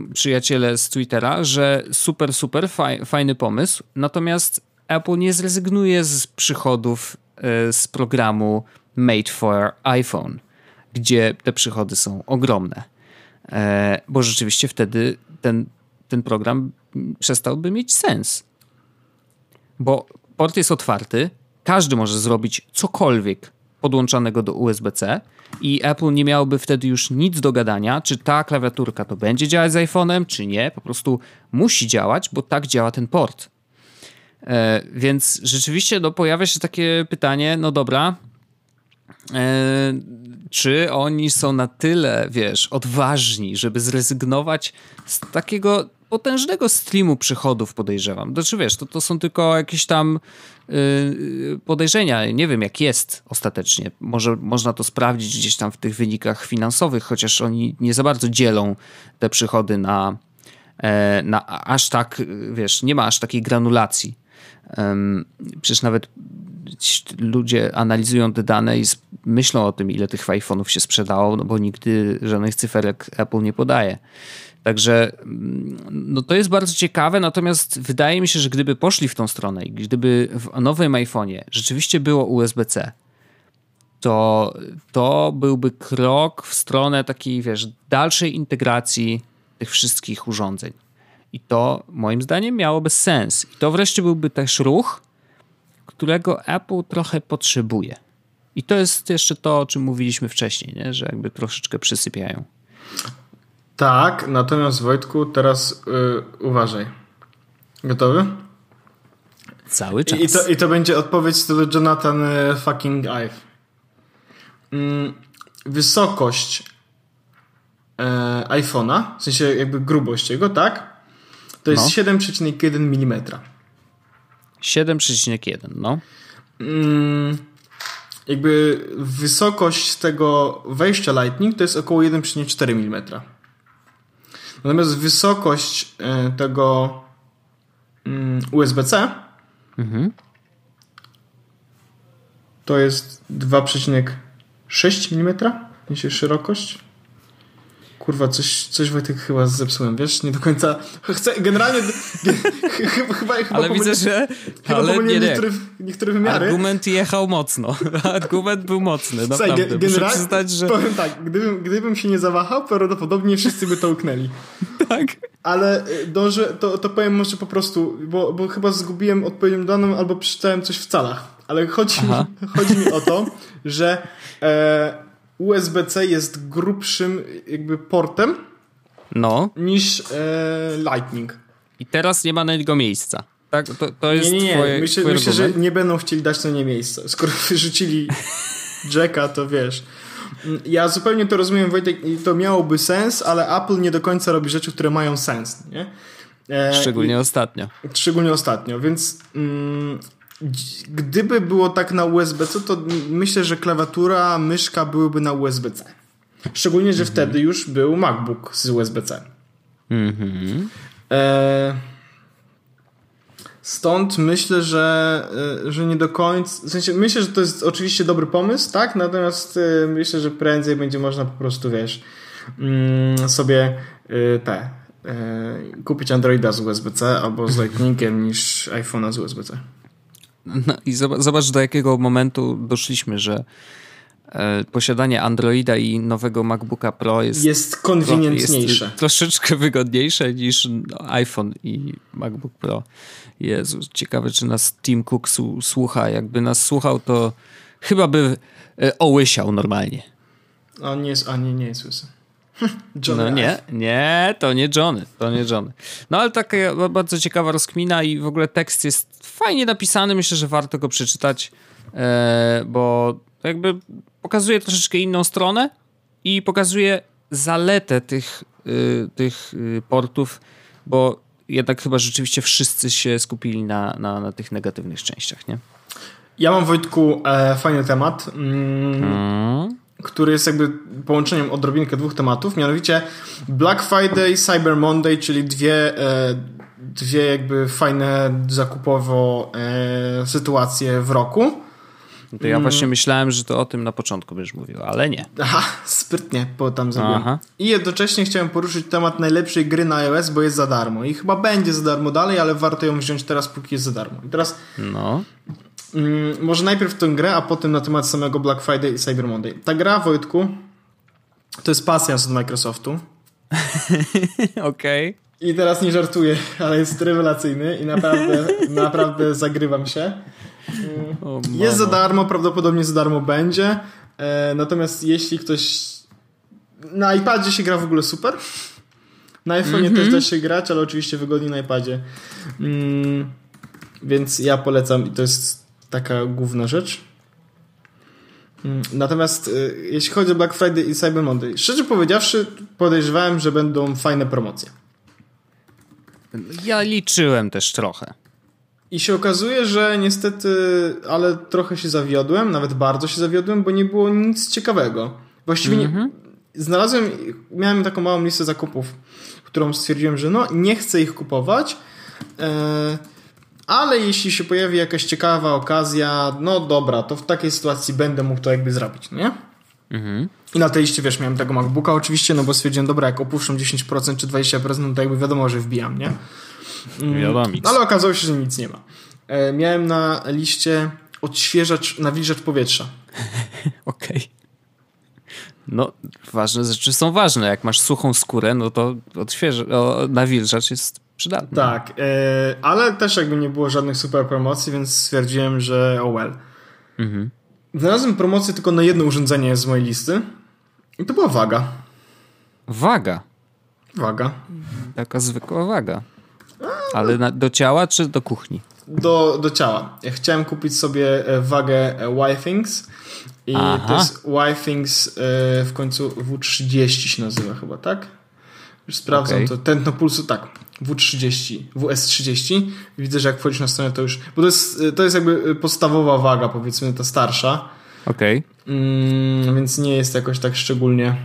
y, przyjaciele z Twittera, że super, super, faj, fajny pomysł, natomiast Apple nie zrezygnuje z przychodów y, z programu Made for iPhone, gdzie te przychody są ogromne. E, bo rzeczywiście wtedy ten, ten program przestałby mieć sens. Bo port jest otwarty, każdy może zrobić cokolwiek podłączanego do USB-C i Apple nie miałoby wtedy już nic do gadania, czy ta klawiaturka to będzie działać z iPhone'em, czy nie. Po prostu musi działać, bo tak działa ten port. E, więc rzeczywiście no, pojawia się takie pytanie, no dobra, czy oni są na tyle, wiesz, odważni, żeby zrezygnować z takiego potężnego streamu przychodów, podejrzewam. Znaczy wiesz, to, to są tylko jakieś tam yy, podejrzenia. Nie wiem, jak jest ostatecznie. Może można to sprawdzić gdzieś tam w tych wynikach finansowych, chociaż oni nie za bardzo dzielą te przychody na, e, na aż tak, wiesz, nie ma aż takiej granulacji. Przecież nawet ludzie analizują te dane i myślą o tym, ile tych iPhone'ów się sprzedało, no bo nigdy żadnych cyferek Apple nie podaje. Także mm, no to jest bardzo ciekawe, natomiast wydaje mi się, że gdyby poszli w tą stronę i gdyby w nowym iPhone'ie rzeczywiście było USB-C, to to byłby krok w stronę takiej, wiesz, dalszej integracji tych wszystkich urządzeń. I to moim zdaniem miałoby sens. I to wreszcie byłby też ruch, którego Apple trochę potrzebuje. I to jest jeszcze to, o czym mówiliśmy wcześniej, nie? że jakby troszeczkę przysypiają. Tak, natomiast Wojtku, teraz yy, uważaj. Gotowy? Cały czas. I to, I to będzie odpowiedź do Jonathan y, fucking Ive. Yy, wysokość yy, iPhone'a, w sensie jakby grubość jego, tak? To jest no. 7,1 mm. 7,1, no. Yy, jakby wysokość tego wejścia Lightning to jest około 1,4 mm. Natomiast wysokość e, tego mm, USB-C mhm. to jest 2,6 mm, sensie szerokość. Kurwa, coś, coś Wojtek chyba zepsułem, wiesz? Nie do końca. Chcę, generalnie. chyba, chyba, ale widzę, że. Chyba ale nie, niektóre, niektóre wymiary. Argument jechał mocno. Argument był mocny, naprawdę. Słuchaj, generalnie, przyznać, że. Powiem tak, gdybym, gdybym się nie zawahał, prawdopodobnie wszyscy by to uknęli. tak. Ale y, dążę, to, to powiem może po prostu, bo, bo chyba zgubiłem odpowiednią daną albo przeczytałem coś w calach. Ale chodzi, mi, chodzi mi o to, że. E, USB-C jest grubszym jakby portem no. niż e, Lightning. I teraz nie ma na niego miejsca. Tak, to, to jest nie, nie, nie. Twoje, myślę, myślę że nie będą chcieli dać na nie miejsca. Skoro wyrzucili Jacka, to wiesz. Ja zupełnie to rozumiem, Wojtek, i to miałoby sens, ale Apple nie do końca robi rzeczy, które mają sens, nie? E, szczególnie i, ostatnio. Szczególnie ostatnio, więc mm, Gdyby było tak na USB-C, to myślę, że klawiatura, myszka byłyby na USB-C. Szczególnie, że mhm. wtedy już był MacBook z USB-C. Mhm. E... Stąd myślę, że, e, że nie do końca. W sensie myślę, że to jest oczywiście dobry pomysł, tak? Natomiast e, myślę, że prędzej będzie można po prostu, wiesz, mm, sobie e, te kupić Androida z USB-C albo z Lightningiem niż iPhone'a z USB-C. No i zobacz, do jakiego momentu doszliśmy, że e, posiadanie Androida i nowego MacBooka Pro jest, jest konwenientniejsze. Jest troszeczkę wygodniejsze niż iPhone i MacBook Pro. Jezu, ciekawe, czy nas Tim Cook słucha. Jakby nas słuchał, to chyba by e, ołysiał normalnie. A nie jest, a nie, nie jest łysy. Johnny no nie, nie, to nie Johnny, to nie Johnny. No ale taka bardzo ciekawa rozkmina i w ogóle tekst jest fajnie napisany, myślę, że warto go przeczytać, e, bo jakby pokazuje troszeczkę inną stronę i pokazuje zaletę tych, y, tych y, portów, bo jednak chyba rzeczywiście wszyscy się skupili na, na, na tych negatywnych częściach, nie? Ja mam Wojtku e, fajny temat. Mm. Hmm który jest jakby połączeniem odrobinkę dwóch tematów, mianowicie Black Friday, Cyber Monday, czyli dwie, e, dwie jakby fajne zakupowo e, sytuacje w roku. To ja właśnie myślałem, że to o tym na początku będziesz mówił, ale nie. Aha, sprytnie, bo tam zrobiłem. Aha. I jednocześnie chciałem poruszyć temat najlepszej gry na iOS, bo jest za darmo. I chyba będzie za darmo dalej, ale warto ją wziąć teraz, póki jest za darmo. I teraz no. Mm, może najpierw tę grę, a potem na temat samego Black Friday i Cyber Monday. Ta gra, Wojtku, to jest pasja od Microsoftu. Okej. Okay. I teraz nie żartuję, ale jest rewelacyjny i naprawdę, naprawdę zagrywam się. Mm, jest za darmo, prawdopodobnie za darmo będzie. E, natomiast jeśli ktoś. Na iPadzie się gra w ogóle super. Na iPhone'ie mm -hmm. też da się grać, ale oczywiście wygodniej na iPadzie. Mm, więc ja polecam i to jest taka główna rzecz. Mm, natomiast y, jeśli chodzi o Black Friday i Cyber Monday, szczerze powiedziawszy, podejrzewałem, że będą fajne promocje. Ja liczyłem też trochę. I się okazuje, że niestety, ale trochę się zawiodłem, nawet bardzo się zawiodłem, bo nie było nic ciekawego. Właściwie mm -hmm. nie, mhm. znalazłem, miałem taką małą listę zakupów, którą stwierdziłem, że no nie chcę ich kupować. E, ale jeśli się pojawi jakaś ciekawa okazja, no dobra, to w takiej sytuacji będę mógł to jakby zrobić, no nie? Mhm. I na tej liście, wiesz, miałem tego MacBooka oczywiście, no bo stwierdziłem, dobra, jak opuszczą 10% czy 20%, no to jakby wiadomo, że wbijam, nie? Mm, Wiadomo. Ale okazało się, że nic nie ma. E, miałem na liście odświeżacz, nawilżacz powietrza. Okej. Okay. No, ważne rzeczy są ważne. Jak masz suchą skórę, no to odśwież... nawilżacz jest przydatny. Tak, e, ale też jakby nie było żadnych super promocji, więc stwierdziłem, że oh well. Mhm. Znalazłem promocję tylko na jedno urządzenie z mojej listy i to była waga. Waga? Waga. Taka zwykła waga. Ale na, do ciała czy do kuchni? Do, do ciała. Ja chciałem kupić sobie e, wagę e, Y-Things i Aha. to jest Y-Things w końcu W30 się nazywa chyba, tak? Już sprawdzam okay. to. Tętno pulsu, tak. W30, WS30. Widzę, że jak wchodzisz na stronę, to już. Bo to jest, to jest jakby podstawowa waga, powiedzmy, ta starsza. Okej. Okay. Mm, więc nie jest jakoś tak szczególnie.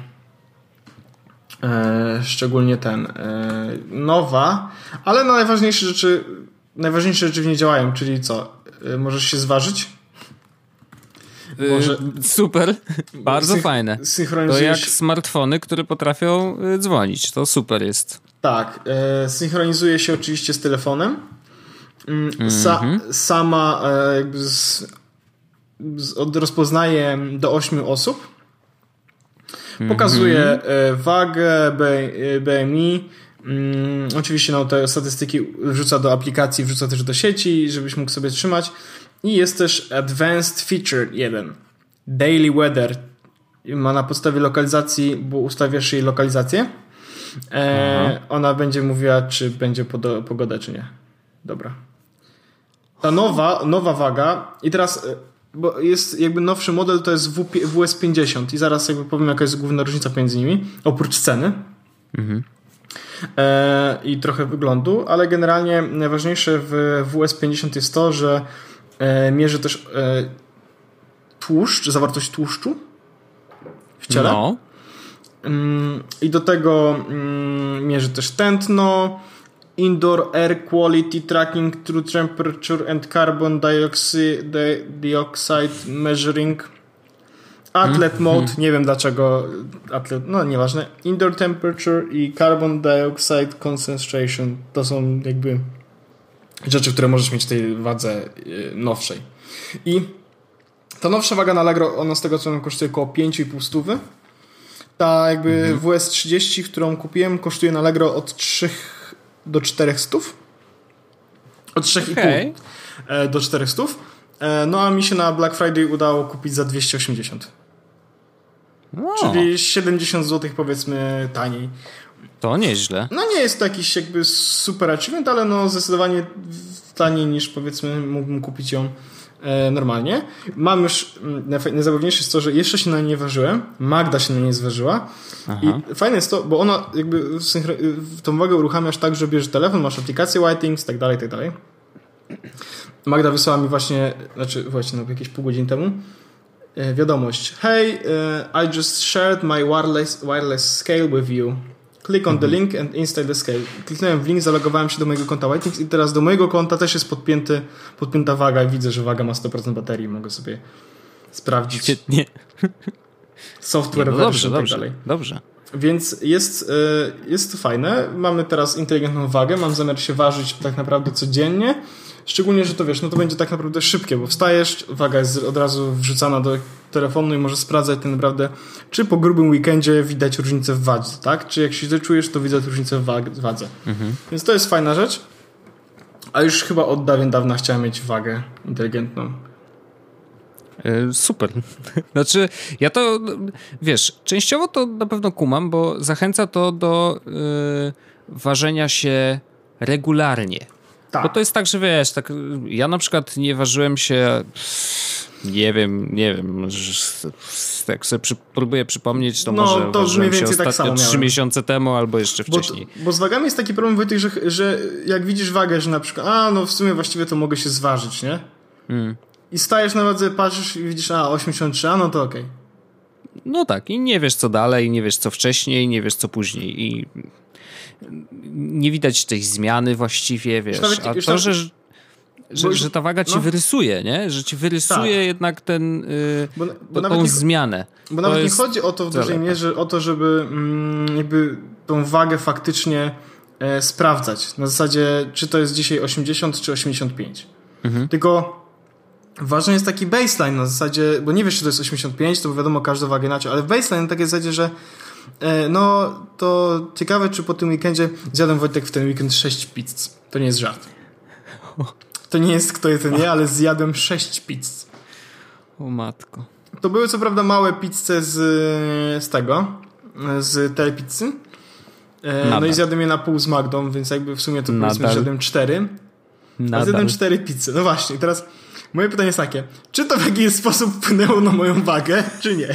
E, szczególnie ten. E, nowa, ale na najważniejsze rzeczy. Najważniejsze rzeczy w niej działają, czyli co? E, możesz się zważyć Y, Może... Super, bardzo Syn fajne. To jak smartfony, które potrafią y, dzwonić. To super jest. Tak, e, synchronizuje się oczywiście z telefonem. Mm, sa mm -hmm. Sama e, z, z, od, rozpoznaje do 8 osób. Pokazuje mm -hmm. wagę, BMI. Mm, oczywiście no, te statystyki wrzuca do aplikacji, wrzuca też do sieci, żebyś mógł sobie trzymać. I jest też Advanced Feature 1. Daily Weather. Ma na podstawie lokalizacji, bo ustawiasz jej lokalizację. E, ona będzie mówiła, czy będzie pogoda, czy nie. Dobra. Ta nowa, nowa waga i teraz e, bo jest jakby nowszy model to jest WS50 i zaraz jakby powiem jaka jest główna różnica między nimi, oprócz ceny. Mhm. E, I trochę wyglądu, ale generalnie najważniejsze w WS50 jest to, że E, mierzy też e, tłuszcz, zawartość tłuszczu w ciele. No. Mm, I do tego mm, mierzy też tętno, indoor air quality tracking, true temperature and carbon dioxide, dioxide measuring. Athlete mm. mode, nie wiem dlaczego atlet, no nieważne. Indoor temperature i carbon dioxide concentration to są jakby rzeczy, które możesz mieć w tej wadze y, nowszej. I ta nowsza waga na Allegro, ona z tego co wiem kosztuje około 5,5 stówy. Ta jakby mhm. WS30, którą kupiłem, kosztuje na Allegro od 3 do 4 stów. Od 3,5 okay. E, do 4 stów. E, no a mi się na Black Friday udało kupić za 280. No. Czyli 70 zł powiedzmy taniej. To nieźle. No nie jest to jakiś jakby super achievement, ale no zdecydowanie taniej niż powiedzmy mógłbym kupić ją normalnie. Mam już, mm, najzabawniejsze jest to, że jeszcze się na nie ważyłem. Magda się na nie zważyła. Aha. I fajne jest to, bo ona jakby tą wagę uruchamiasz tak, że bierzesz telefon, masz aplikację Whitings, tak dalej, tak dalej. Magda wysłała mi właśnie, znaczy właśnie no, jakieś pół godziny temu e, wiadomość. Hey, uh, I just shared my wireless, wireless scale with you. Click on the Mhm. link and install the scale. Kliknąłem w link, zalogowałem się do mojego konta Whitelink i teraz do mojego konta też jest podpięty, podpięta waga. Widzę, że waga ma 100% baterii. Mogę sobie sprawdzić Świetnie. software No dobrze, tak dobrze, dalej. dobrze. Więc jest, y, jest to fajne. Mamy teraz inteligentną wagę. Mam zamiar się ważyć tak naprawdę codziennie. Szczególnie, że to wiesz, no to będzie tak naprawdę szybkie, bo wstajesz, waga jest od razu wrzucana do telefonu i możesz sprawdzać tak naprawdę, czy po grubym weekendzie widać różnicę w wadze, tak? Czy jak się źle czujesz, to widać różnicę w wadze. Więc to jest fajna rzecz. A już chyba od dawien dawna chciałem mieć wagę inteligentną. E, Super. Znaczy, ja to, wiesz, częściowo to na pewno kumam, bo zachęca to do y, ważenia się regularnie. Tak. Bo to jest tak, że wiesz, tak, ja na przykład nie ważyłem się, nie wiem, nie wiem, jak sobie przy, próbuję przypomnieć, to No, może to mniej się więcej tak ostatnio samo trzy miesiące temu albo jeszcze Bo, wcześniej. bo z wagami jest taki problem, Wojtek, że, że jak widzisz wagę, że na przykład, a no w sumie właściwie to mogę się zważyć, nie? Mm. I stajesz na wadze, patrzysz i widzisz, a 83, a no to okej. No tak, i nie wiesz co dalej, nie wiesz co wcześniej, nie wiesz co później i nie widać tej zmiany właściwie, wiesz. nawet- A to, nawet- że, że, że ta waga ci no. wyrysuje, nie? Że ci wyrysuje Tak. jednak ten, y, Bo, bo nawet, tą nie, zmianę. bo To nawet jest- nie chodzi o to w dużej zaleta. mierze, o to, żeby mm, jakby tą wagę faktycznie e, sprawdzać. Na zasadzie, czy to jest dzisiaj 80 czy 85. Mhm. Tylko ważny jest taki baseline na zasadzie, bo nie wiesz, czy to jest 85, to bo wiadomo, każda waga inaczej, ale baseline na takiej zasadzie, że no to ciekawe, czy po tym weekendzie zjadłem Wojtek w ten weekend 6 pizz. To nie jest żart. To nie jest kto je to nie, ale zjadłem 6 pizz. O matko. To były co prawda małe pizze z, z tego, z telepizzy. E, No i zjadłem je na pół z Magdą, więc jakby w sumie to powiedzmy, Nadal. zjadłem cztery. A Nadal. zjadłem cztery pizze. No właśnie, teraz moje pytanie jest takie. Czy to w jakiś sposób wpłynęło na moją wagę, czy nie?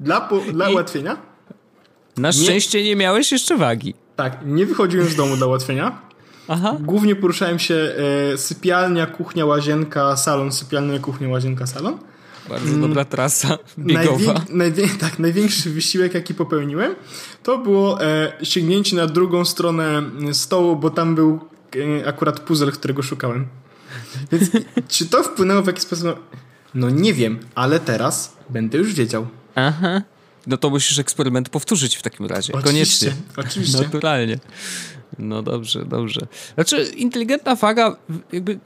Dla, dla I- ułatwienia? Na szczęście nie miałeś jeszcze wagi. Tak, nie wychodziłem z domu dla ułatwienia. Aha. Głównie poruszałem się e, sypialnia, kuchnia, łazienka, salon, sypialnia, kuchnia, łazienka, salon. Bardzo dobra trasa biegowa. Najwię- tak, największy wysiłek, jaki popełniłem, to było e, sięgnięcie na drugą stronę stołu, bo tam był e, akurat puzzle, którego szukałem. Więc czy to wpłynęło w jakiś sposób? No nie wiem, ale teraz będę już wiedział. Aha. No to musisz eksperyment powtórzyć w takim razie. Oczywiście, Koniecznie. oczywiście. Naturalnie. No dobrze, dobrze. Znaczy, inteligentna waga, jakby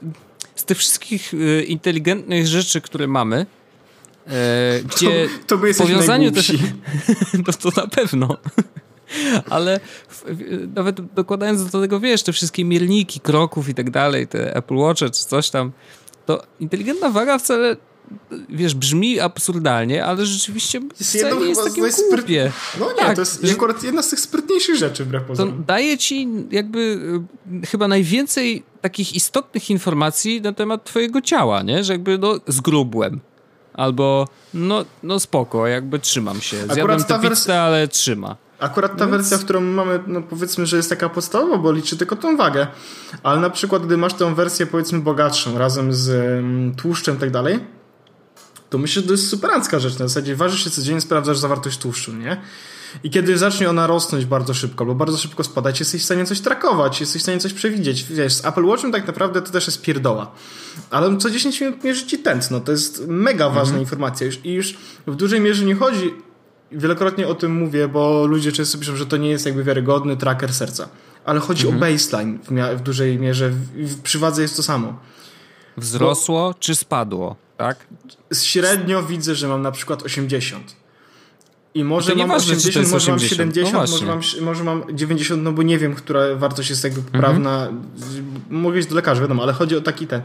z tych wszystkich y, inteligentnych rzeczy, które mamy, e, gdzie To, to by powiązaniu też. No to na pewno. Ale w, w, nawet dokładając do tego, wiesz, te wszystkie mierniki kroków i tak dalej, te Apple Watche czy coś tam, to inteligentna waga wcale, wiesz, brzmi absurdalnie, ale rzeczywiście jest chyba z takie najspryt- głupie. No nie, Tak, to jest że- akurat jedna z tych sprytniejszych rzeczy, wbrew To daje ci jakby y, chyba najwięcej takich istotnych informacji na temat twojego ciała, nie? Że jakby no zgrubłem. Albo no, no spoko, jakby trzymam się. Zjadłem ta tę wers- pizzę, ale trzyma. Akurat ta Więc- wersja, którą mamy, no powiedzmy, że jest taka podstawowa, bo liczy tylko tą wagę. Ale na przykład, gdy masz tę wersję, powiedzmy, bogatszą, razem z mm, tłuszczem i tak dalej, to myślę, że to jest superancka rzecz. Na zasadzie ważysz się codziennie, sprawdzasz zawartość tłuszczu, nie? I kiedy zacznie ona rosnąć bardzo szybko, albo bardzo szybko spadać, jesteś w stanie coś trakować, jesteś w stanie coś przewidzieć. Wiesz, z Apple Watchem tak naprawdę to też jest pierdoła. Ale co 10 minut mierzy ci tętno. To jest mega ważna informacja. Już, I już w dużej mierze nie chodzi, wielokrotnie o tym mówię, bo ludzie często piszą, że to nie jest jakby wiarygodny tracker serca. Ale chodzi o baseline w, w dużej mierze. W, w, przy wadze jest to samo. Wzrosło czy spadło, tak? Średnio widzę, że mam na przykład 80. I może To mam to 80, jest może mam 80. 70, No może, mam, może mam 90, no bo nie wiem, która wartość jest jakby poprawna. Mogę iść do lekarza, wiadomo, ale chodzi o taki ten.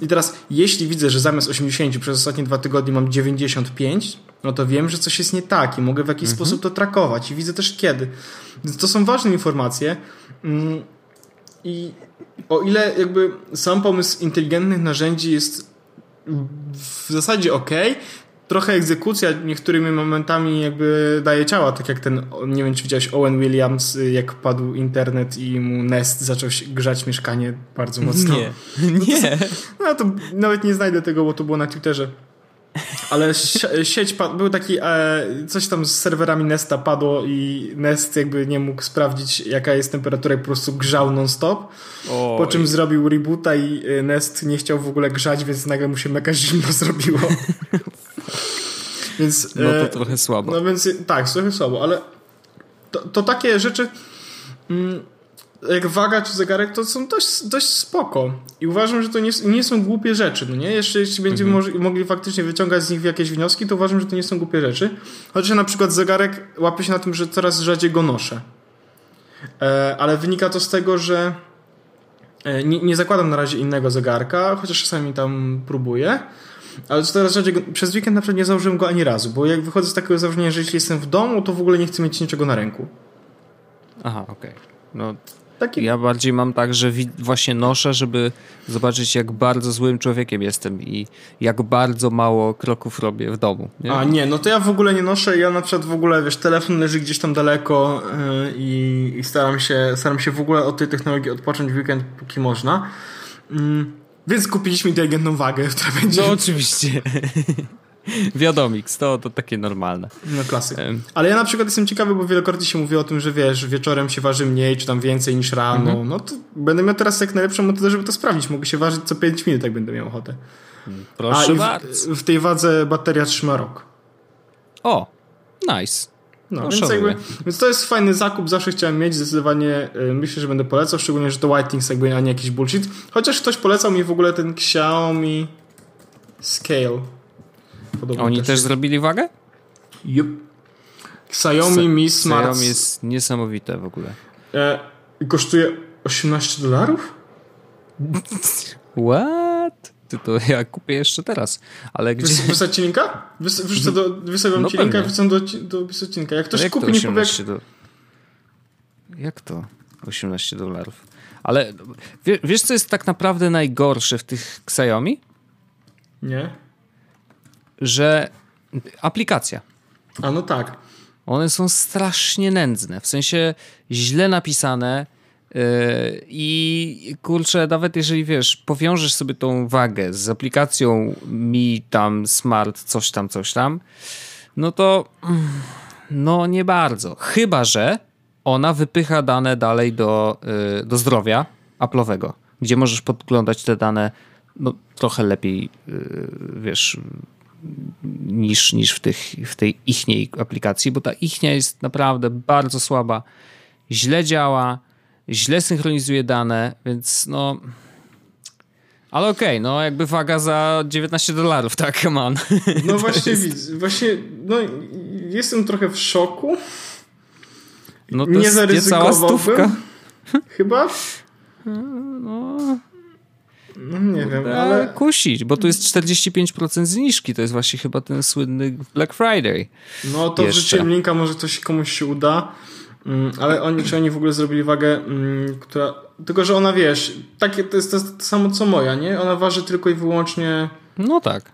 I teraz, jeśli widzę, że zamiast 80 przez ostatnie dwa tygodnie mam 95, no to wiem, że coś jest nie tak i mogę w jakiś sposób to trakować i widzę też kiedy. Więc to są ważne informacje. Mm, I o ile jakby sam pomysł inteligentnych narzędzi jest w zasadzie ok, trochę egzekucja niektórymi momentami jakby daje ciała, tak jak ten, nie wiem czy widziałeś Owen Williams, jak padł internet i mu Nest zaczął się grzać mieszkanie bardzo mocno. Nie. Nie. No to nawet nie znajdę tego, bo to było na Twitterze. Ale sieć, był taki, e, coś tam z serwerami Nesta padło i Nest jakby nie mógł sprawdzić jaka jest temperatura i po prostu grzał non-stop. Po czym zrobił reboota i e, Nest nie chciał w ogóle grzać, więc nagle mu się mega zimno zrobiło. więc, no to e, trochę słabo. No więc tak, trochę słabo, ale to, to takie rzeczy... Mm, jak waga czy zegarek, to są dość, dość spoko. I uważam, że to nie, nie są głupie rzeczy, no nie? Jeszcze jeśli będziemy mhm. mogli faktycznie wyciągać z nich jakieś wnioski, to uważam, że to nie są głupie rzeczy. Chociaż na przykład zegarek łapię się na tym, że coraz rzadziej go noszę. E, ale wynika to z tego, że e, nie, nie, zakładam na razie innego zegarka, chociaż czasami tam próbuję. Ale coraz rzadziej przez weekend na przykład nie założyłem go ani razu, bo jak wychodzę z takiego założenia, że jeśli jestem w domu, to w ogóle nie chcę mieć niczego na ręku. Aha, okej. Okay. No Taki... Ja bardziej mam tak, że właśnie noszę, żeby zobaczyć, jak bardzo złym człowiekiem jestem i jak bardzo mało kroków robię w domu. Nie? A nie, no to ja w ogóle nie noszę. Ja na przykład w ogóle, wiesz, telefon leży gdzieś tam daleko yy, i, i, staram, się, staram się w ogóle od tej technologii odpocząć w weekend, póki można. Yy, więc kupiliśmy inteligentną wagę, która będzie. No oczywiście. Wiadomix, to, to takie normalne. No klasyk. Ale ja na przykład jestem ciekawy, bo wielokrotnie się mówi o tym, że wiesz, wieczorem się waży mniej, czy tam więcej niż rano. Mhm. No to będę miał teraz jak najlepszą metodę, żeby to sprawdzić. Mogę się ważyć co 5 minut, jak będę miał ochotę. Proszę A, bardzo. W, w tej wadze bateria trzyma rok. O, nice. No, więc, jakby, więc to jest fajny zakup, zawsze chciałem mieć, zdecydowanie y, myślę, że będę polecał, szczególnie, że to Whitings jakby, a nie jakiś bullshit. Chociaż ktoś polecał mi w ogóle ten Xiaomi Scale. Podobno Oni też, też zrobili wagę? Yep. Xiaomi Mi Smart. Xiaomi jest niesamowite w ogóle. E, kosztuje 18 dolarów? What? Ty to ja kupię jeszcze teraz. Ale gdzie... Wysłać ci linka? Wys, wrzucę do, wysyłam no ci linka, wrzucam do, do odcinka. Jak ktoś jak kupi, nie powie... Jak... Do... jak to? 18 dolarów. Ale wiesz, co jest tak naprawdę najgorsze w tych Xiaomi? Nie że aplikacja. A no tak. One są strasznie nędzne, w sensie źle napisane. Yy, I kurczę, nawet jeżeli wiesz, powiążesz sobie tą wagę z aplikacją Mi tam Smart, coś tam, coś tam, no to no nie bardzo. Chyba, że ona wypycha dane dalej do, yy, do zdrowia Apple'owego, gdzie możesz podglądać te dane no, trochę lepiej, yy, wiesz, niż, niż w, tych, w tej ichniej aplikacji, bo ta ichnia jest naprawdę bardzo słaba, źle działa, źle synchronizuje dane, więc no... Ale okej, okay, no jakby waga za 19 dolarów, tak, come on. No właśnie jest... właśnie, no jestem trochę w szoku. No to nie zaryzykowałbym. Chyba. No, no nie wiem, ale... Kusić, bo tu jest 45% zniżki, to jest właśnie chyba ten słynny Black Friday. No to Jeszcze. wrzuciłem linka, może coś komuś się uda, mm, ale oni, czy oni w ogóle zrobili wagę, mm, która... Tylko, że ona, wiesz, takie, to jest to, to samo co moja, nie? Ona waży tylko i wyłącznie... No tak.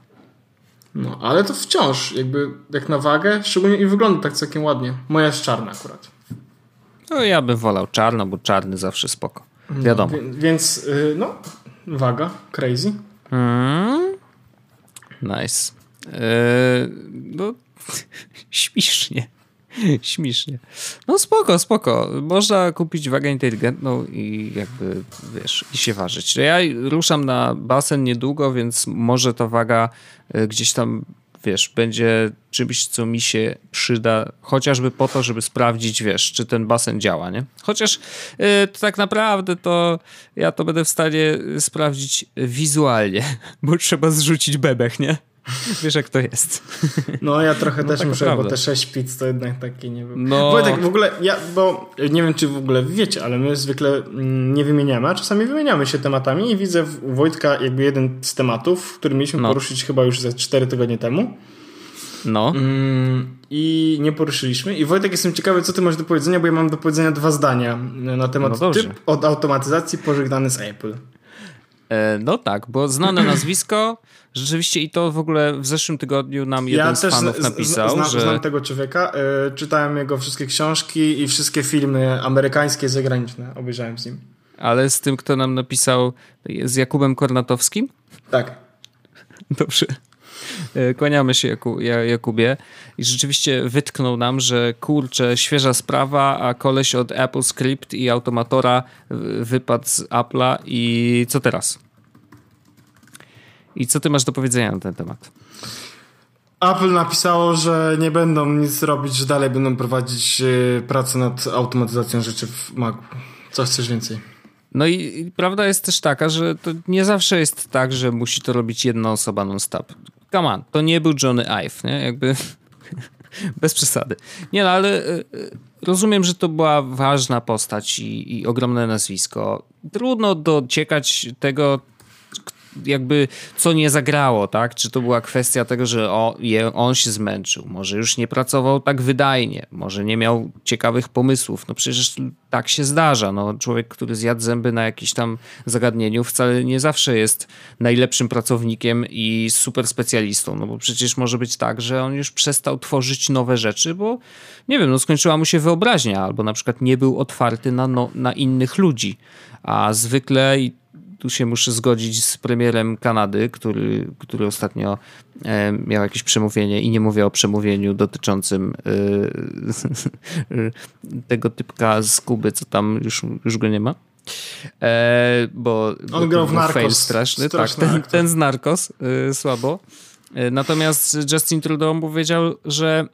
No, ale to wciąż, jakby, jak na wagę, szczególnie i wygląda tak całkiem ładnie. Moja jest czarna akurat. No ja bym wolał czarno, bo czarny zawsze spoko. No, Wiadomo. No, więc, y, no, Waga, crazy. Mm. Nice. Eee, no, śmiesznie. Śmiesznie. No spoko, spoko. Można kupić wagę inteligentną i jakby, wiesz, i się ważyć. Ja ruszam na basen niedługo, więc może ta waga e, gdzieś tam wiesz, będzie czymś, co mi się przyda, chociażby po to, żeby sprawdzić, wiesz, czy ten basen działa, nie? Chociaż yy, tak naprawdę to ja to będę w stanie sprawdzić wizualnie, bo trzeba zrzucić bebech, nie? Wiesz, jak to jest. No, ja trochę no, też tak muszę, naprawdę. bo te 6 pizz to jednak takie, nie wiem. No. Bo tak w ogóle, ja, bo nie wiem, czy w ogóle wiecie, ale my zwykle mm, nie wymieniamy, a czasami wymieniamy się tematami i widzę u Wojtka jakby jeden z tematów, który mieliśmy no. poruszyć chyba już ze 4 tygodnie temu. No. Mm, I nie poruszyliśmy. I Wojtek, jestem ciekawy, co ty masz do powiedzenia, bo ja mam do powiedzenia dwa zdania na temat no typ od automatyzacji pożegnany z Apple. E, no tak, bo znane nazwisko, rzeczywiście i to w ogóle w zeszłym tygodniu nam jeden ja z fanów napisał, znam, że... znam tego człowieka, e, czytałem jego wszystkie książki i wszystkie filmy amerykańskie, zagraniczne, obejrzałem z nim. Ale z tym, kto nam napisał, z Jakubem Kornatowskim? Tak. Dobrze. E, kłaniamy się Jakubie i rzeczywiście wytknął nam, że kurczę, świeża sprawa, a koleś od Apple Script i Automatora wypadł z Apple'a i co teraz? I co ty masz do powiedzenia na ten temat? Apple napisało, że nie będą nic robić, że dalej będą prowadzić e, pracę nad automatyzacją rzeczy w Macu. Coś, coś więcej. No i, i prawda jest też taka, że to nie zawsze jest tak, że musi to robić jedna osoba non-stop. Come on, to nie był Johnny Ive, nie? Jakby bez przesady. Nie no, ale e, e, rozumiem, że to była ważna postać i, i ogromne nazwisko. Trudno dociekać tego, jakby co nie zagrało, tak? Czy to była kwestia tego, że o, je, on się zmęczył, może już nie pracował tak wydajnie, może nie miał ciekawych pomysłów. No przecież tak się zdarza. No, człowiek, który zjadł zęby na jakimś tam zagadnieniu wcale nie zawsze jest najlepszym pracownikiem i super specjalistą, no bo przecież może być tak, że on już przestał tworzyć nowe rzeczy, bo nie wiem, no skończyła mu się wyobraźnia, albo na przykład nie był otwarty na, no, na innych ludzi. A zwykle i tu się muszę zgodzić z premierem Kanady, który, który ostatnio e, miał jakieś przemówienie i nie mówię o przemówieniu dotyczącym e, tego typka z Kuby, co tam już, już go nie ma. E, bo, On grał w Narcos. straszny. tak, ten, ten z Narcos e, słabo. Natomiast Justin Trudeau powiedział, że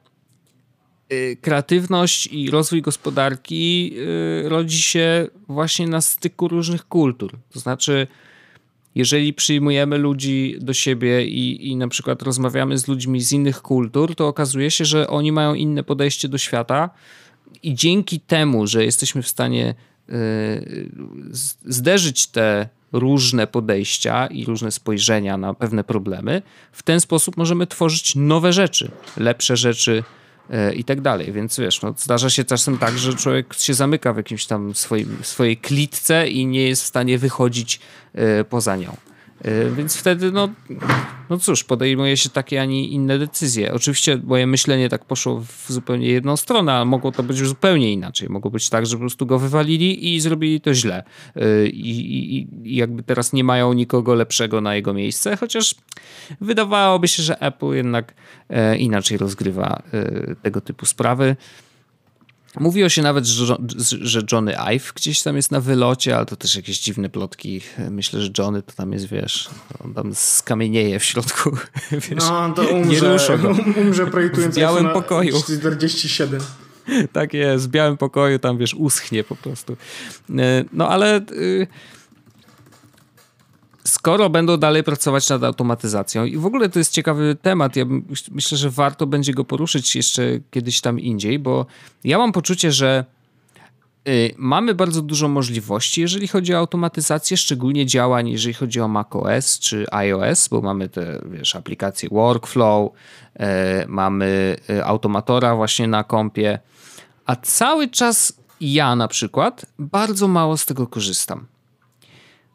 kreatywność i rozwój gospodarki y, rodzi się właśnie na styku różnych kultur. To znaczy, jeżeli przyjmujemy ludzi do siebie i, i na przykład rozmawiamy z ludźmi z innych kultur, to okazuje się, że oni mają inne podejście do świata i dzięki temu, że jesteśmy w stanie y, zderzyć te różne podejścia i różne spojrzenia na pewne problemy, w ten sposób możemy tworzyć nowe rzeczy, lepsze rzeczy, i tak dalej. Więc wiesz, no, zdarza się czasem tak, że człowiek się zamyka w jakimś tam swoim, swojej klitce i nie jest w stanie wychodzić e, poza nią. E, więc wtedy, no, no cóż, podejmuje się takie, a nie inne decyzje. Oczywiście moje myślenie tak poszło w zupełnie jedną stronę, a mogło to być zupełnie inaczej. Mogło być tak, że po prostu go wywalili i zrobili to źle. I, i, i jakby teraz nie mają nikogo lepszego na jego miejsce, chociaż wydawałoby się, że Apple jednak inaczej rozgrywa tego typu sprawy. Mówiło się nawet, że, że Johnny Ive gdzieś tam jest na wylocie, ale to też jakieś dziwne plotki. Myślę, że Johnny to tam jest, wiesz, on tam skamienieje w środku. Wiesz, no, to umrze, nie umrze projektując w białym pokoju. 47. Tak jest, w białym pokoju tam, wiesz, uschnie po prostu. E, no ale y, skoro będą dalej pracować nad automatyzacją i w ogóle to jest ciekawy temat, ja myślę, że warto będzie go poruszyć jeszcze kiedyś tam indziej, bo ja mam poczucie, że y, mamy bardzo dużo możliwości, jeżeli chodzi o automatyzację, szczególnie działań, jeżeli chodzi o macOS czy iOS, bo mamy te, wiesz, aplikacje workflow, y, mamy y, automatora właśnie na kompie, a cały czas ja na przykład bardzo mało z tego korzystam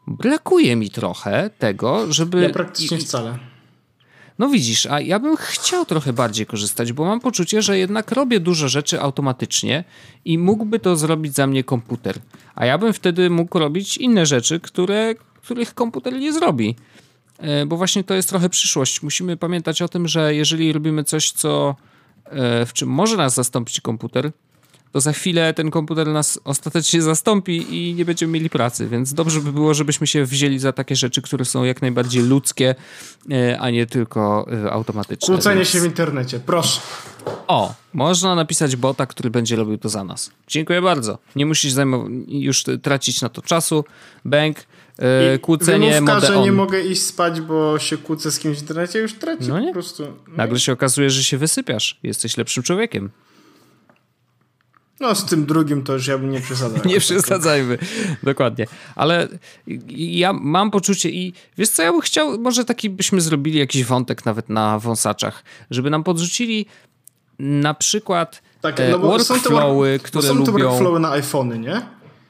brakuje mi trochę tego, żeby. Ja praktycznie wcale. No widzisz, a ja bym chciał trochę bardziej korzystać, bo mam poczucie, że jednak robię dużo rzeczy automatycznie i mógłby to zrobić za mnie komputer. A ja bym wtedy mógł robić inne rzeczy, które, których komputer nie zrobi. E, bo właśnie to jest trochę przyszłość. Musimy pamiętać o tym, że jeżeli robimy coś, co e, w czym może nas zastąpić komputer, to za chwilę ten komputer nas ostatecznie zastąpi i nie będziemy mieli pracy, więc dobrze by było, żebyśmy się wzięli za takie rzeczy, które są jak najbardziej ludzkie, e, a nie tylko e, automatyczne. Kłócenie więc... się w internecie, proszę. O, można napisać bota, który będzie robił to za nas. Dziękuję bardzo. Nie musisz już tracić na to czasu. Bank, yy, kłócenie, mode że nie mogę iść spać, bo się kłócę z kimś w internecie, już traci no nie? po prostu. Nagle się okazuje, że się wysypiasz. Jesteś lepszym człowiekiem. No z tym drugim to już ja bym nie przesadzał. nie przesadzajmy, dokładnie. Ale ja mam poczucie i wiesz co, ja bym chciał, może taki byśmy zrobili jakiś wątek nawet na wąsaczach, żeby nam podrzucili na przykład tak, no bo workflowy, są te, które są te workflowy na iPhony, nie?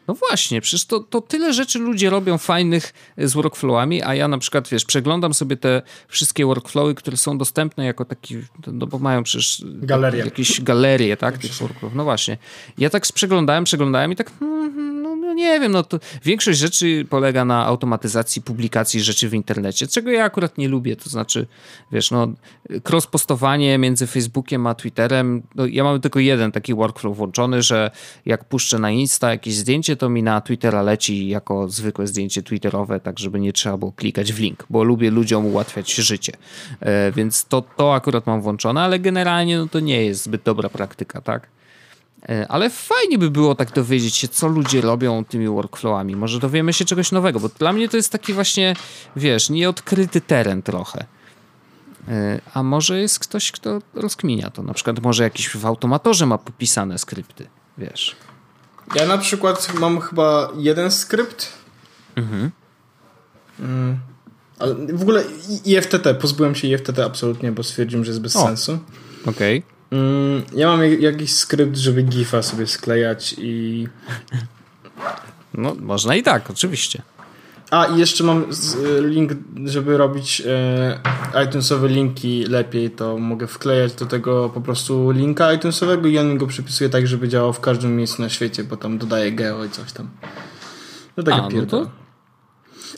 No właśnie, przecież to, to tyle rzeczy ludzie robią fajnych z workflowami, a ja na przykład, wiesz, przeglądam sobie te wszystkie workflowy, które są dostępne jako taki, no bo mają przecież Galeria. jakieś galerie, tak, tych workflowów. No właśnie. Ja tak przeglądałem, przeglądałem i tak, hmm, no, no nie wiem, no to większość rzeczy polega na automatyzacji publikacji rzeczy w internecie, czego ja akurat nie lubię, to znaczy, wiesz, no cross-postowanie między Facebookiem a Twitterem, no, ja mam tylko jeden taki workflow włączony, że jak puszczę na Insta jakieś zdjęcie, to mi na Twittera leci jako zwykłe zdjęcie twitterowe, tak żeby nie trzeba było klikać w link, bo lubię ludziom ułatwiać życie. E, więc to, to akurat mam włączone, ale generalnie no, to nie jest zbyt dobra praktyka, tak? E, ale fajnie by było tak dowiedzieć się, co ludzie robią tymi workflowami. Może dowiemy się czegoś nowego, bo dla mnie to jest taki właśnie, wiesz, nieodkryty teren trochę. E, a może jest ktoś, kto rozkminia to. Na przykład może jakiś w automatorze ma popisane skrypty, wiesz. Ja na przykład mam chyba jeden skrypt. Mhm. Mm. Ale w ogóle IFTT, pozbyłem się IFTT absolutnie, bo stwierdziłem, że jest bez o. sensu. Okej. Okay. Mm, ja mam jakiś skrypt, żeby GIFa sobie sklejać i... No, można i tak, oczywiście. A, i jeszcze mam link, żeby robić e, iTunesowe linki lepiej, to mogę wklejać do tego po prostu linka iTunesowego i on mi go przypisuje tak, żeby działał w każdym miejscu na świecie, bo tam dodaje geo i coś tam. No taka A, no to...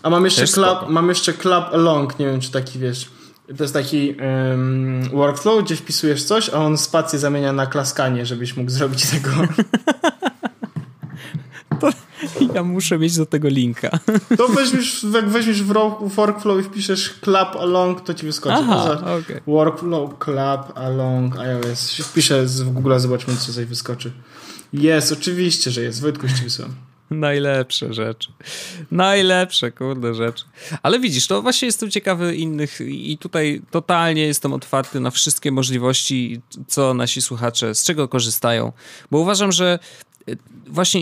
A mam jeszcze, club, mam jeszcze Club Along, nie wiem czy taki wiesz. To jest taki um, workflow, gdzie wpisujesz coś, a on spację zamienia na klaskanie, żebyś mógł zrobić tego. to, Ja muszę mieć do tego linka. To weźmiesz, jak weźmiesz w workflow i wpiszesz clap along, to ci wyskoczy. Aha, okay. Workflow clap along iOS. Wpiszę w Google, zobaczmy, co coś wyskoczy. Jest, oczywiście, że jest. Wojtku, ci wysyłam. Najlepsze rzeczy. Najlepsze, kurde rzeczy. Ale widzisz, to właśnie jestem ciekawy innych i tutaj totalnie jestem otwarty na wszystkie możliwości, co nasi słuchacze, z czego korzystają, bo uważam, że właśnie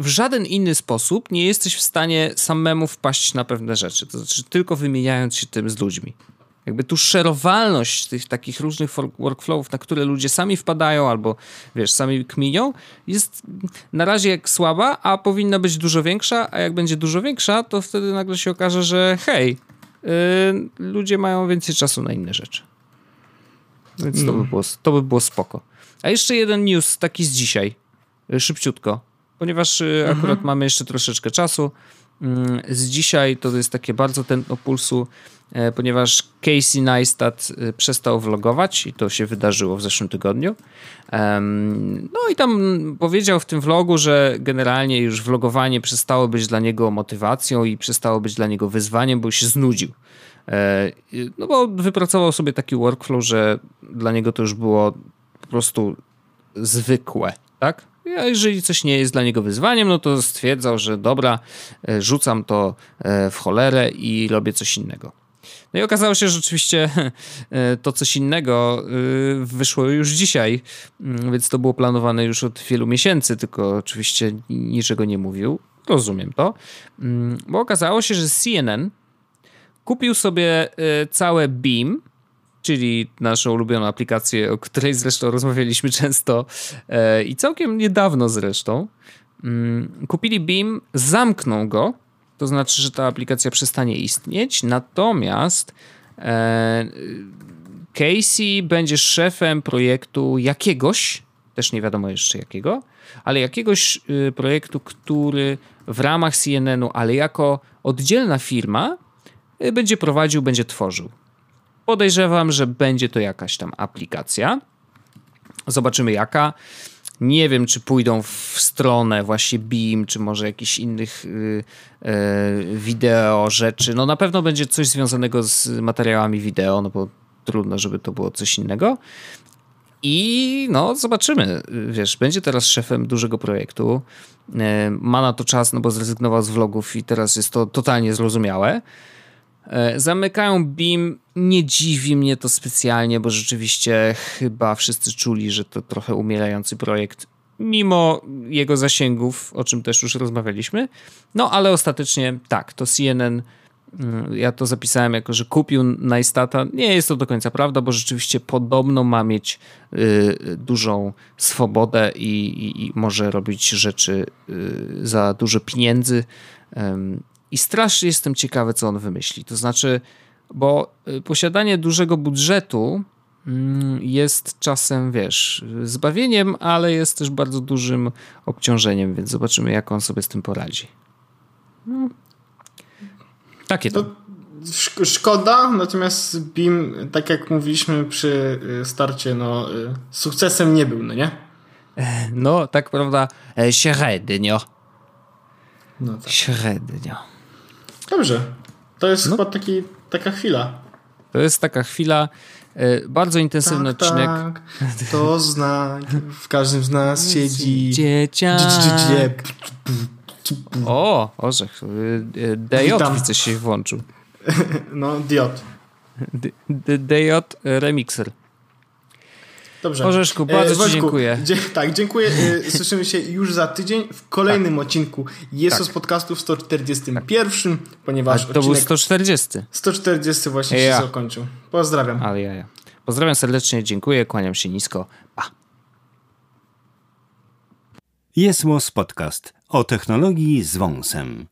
w żaden inny sposób nie jesteś w stanie samemu wpaść na pewne rzeczy. To znaczy tylko wymieniając się tym z ludźmi. Jakby tu szerowalność tych takich różnych workflowów, na które ludzie sami wpadają albo wiesz, sami kminią, jest na razie jak słaba, a powinna być dużo większa, a jak będzie dużo większa, to wtedy nagle się okaże, że hej, yy, ludzie mają więcej czasu na inne rzeczy. Więc to, by mm. było, to by było spoko. A jeszcze jeden news taki z dzisiaj. Szybciutko ponieważ y, mhm. akurat mamy jeszcze troszeczkę czasu. Mm, z dzisiaj to jest takie bardzo tętno pulsu, e, ponieważ Casey Neistat y, przestał vlogować i to się wydarzyło w zeszłym tygodniu. No i tam powiedział w tym vlogu, że generalnie już vlogowanie przestało być dla niego motywacją i przestało być dla niego wyzwaniem, bo się znudził. E, no bo wypracował sobie taki workflow, że dla niego to już było po prostu zwykłe, tak? A jeżeli coś nie jest dla niego wyzwaniem, no to stwierdzał, że dobra, e, rzucam to e, w cholerę i robię coś innego. No i okazało się, że rzeczywiście e, to coś innego wyszło już dzisiaj, mm, więc to było planowane już od wielu miesięcy, tylko oczywiście niczego nie mówił. Rozumiem to, mm, bo okazało się, że CNN kupił sobie całe Beam, czyli naszą ulubioną aplikację, o której zresztą rozmawialiśmy często e, i całkiem niedawno zresztą. Mm, kupili Beam, zamkną go, to znaczy, że ta aplikacja przestanie istnieć, natomiast e, Casey będzie szefem projektu jakiegoś, też nie wiadomo jeszcze jakiego, ale jakiegoś y, projektu, który w ramach CNN-u, ale jako oddzielna firma, y, będzie prowadził, będzie tworzył. Podejrzewam, że będzie to jakaś tam aplikacja. Zobaczymy jaka. Nie wiem, czy pójdą w stronę właśnie Beam, czy może jakichś innych yy, yy, wideo rzeczy. No na pewno będzie coś związanego z materiałami wideo, no bo trudno, żeby to było coś innego. I no, zobaczymy. Wiesz, będzie teraz szefem dużego projektu. Yy, ma na to czas, no bo zrezygnował z vlogów i teraz jest to totalnie zrozumiałe. E, zamykają BIM. Nie dziwi mnie to specjalnie, bo rzeczywiście chyba wszyscy czuli, że to trochę umierający projekt, mimo jego zasięgów, o czym też już rozmawialiśmy. No ale ostatecznie tak, to CNN mm, ja to zapisałem jako, że kupił Najstata. Nie jest to do końca prawda, bo rzeczywiście podobno ma mieć y, dużą swobodę i, i, i, może robić rzeczy y, za dużo pieniędzy. I strasznie jestem ciekawy, co on wymyśli. To znaczy, bo y, posiadanie dużego budżetu mm, jest czasem, wiesz, zbawieniem, ale jest też bardzo dużym obciążeniem, więc zobaczymy, jak on sobie z tym poradzi. No. Takie to. to szkoda, natomiast BIM, tak jak mówiliśmy przy y, starcie, no, y, sukcesem nie był, no nie? No, tak prawda, e, średnio. No tak. Średnio. Dobrze. To jest no. chyba taki, taka chwila. To jest taka chwila. E, bardzo intensywny tak, odcinek. Tak, to znak. W każdym z nas siedzi. Dzieciak. O, orzech. E, DJ widzę się włączył. No, Diot. DJ Remixer. Dobrze. Orzeszku, bardzo e, Wojtku, Ci dziękuję. Dzie tak, dziękuję. E, słyszymy się już za tydzień w kolejnym tak. odcinku Jesus tak. Podcastu w 141, ponieważ to był 140. 140 właśnie ja. się zakończył. Pozdrawiam. Ale ja, ja. Pozdrawiam serdecznie, dziękuję, kłaniam się nisko. Pa. Jest Podcast o technologii z wąsem.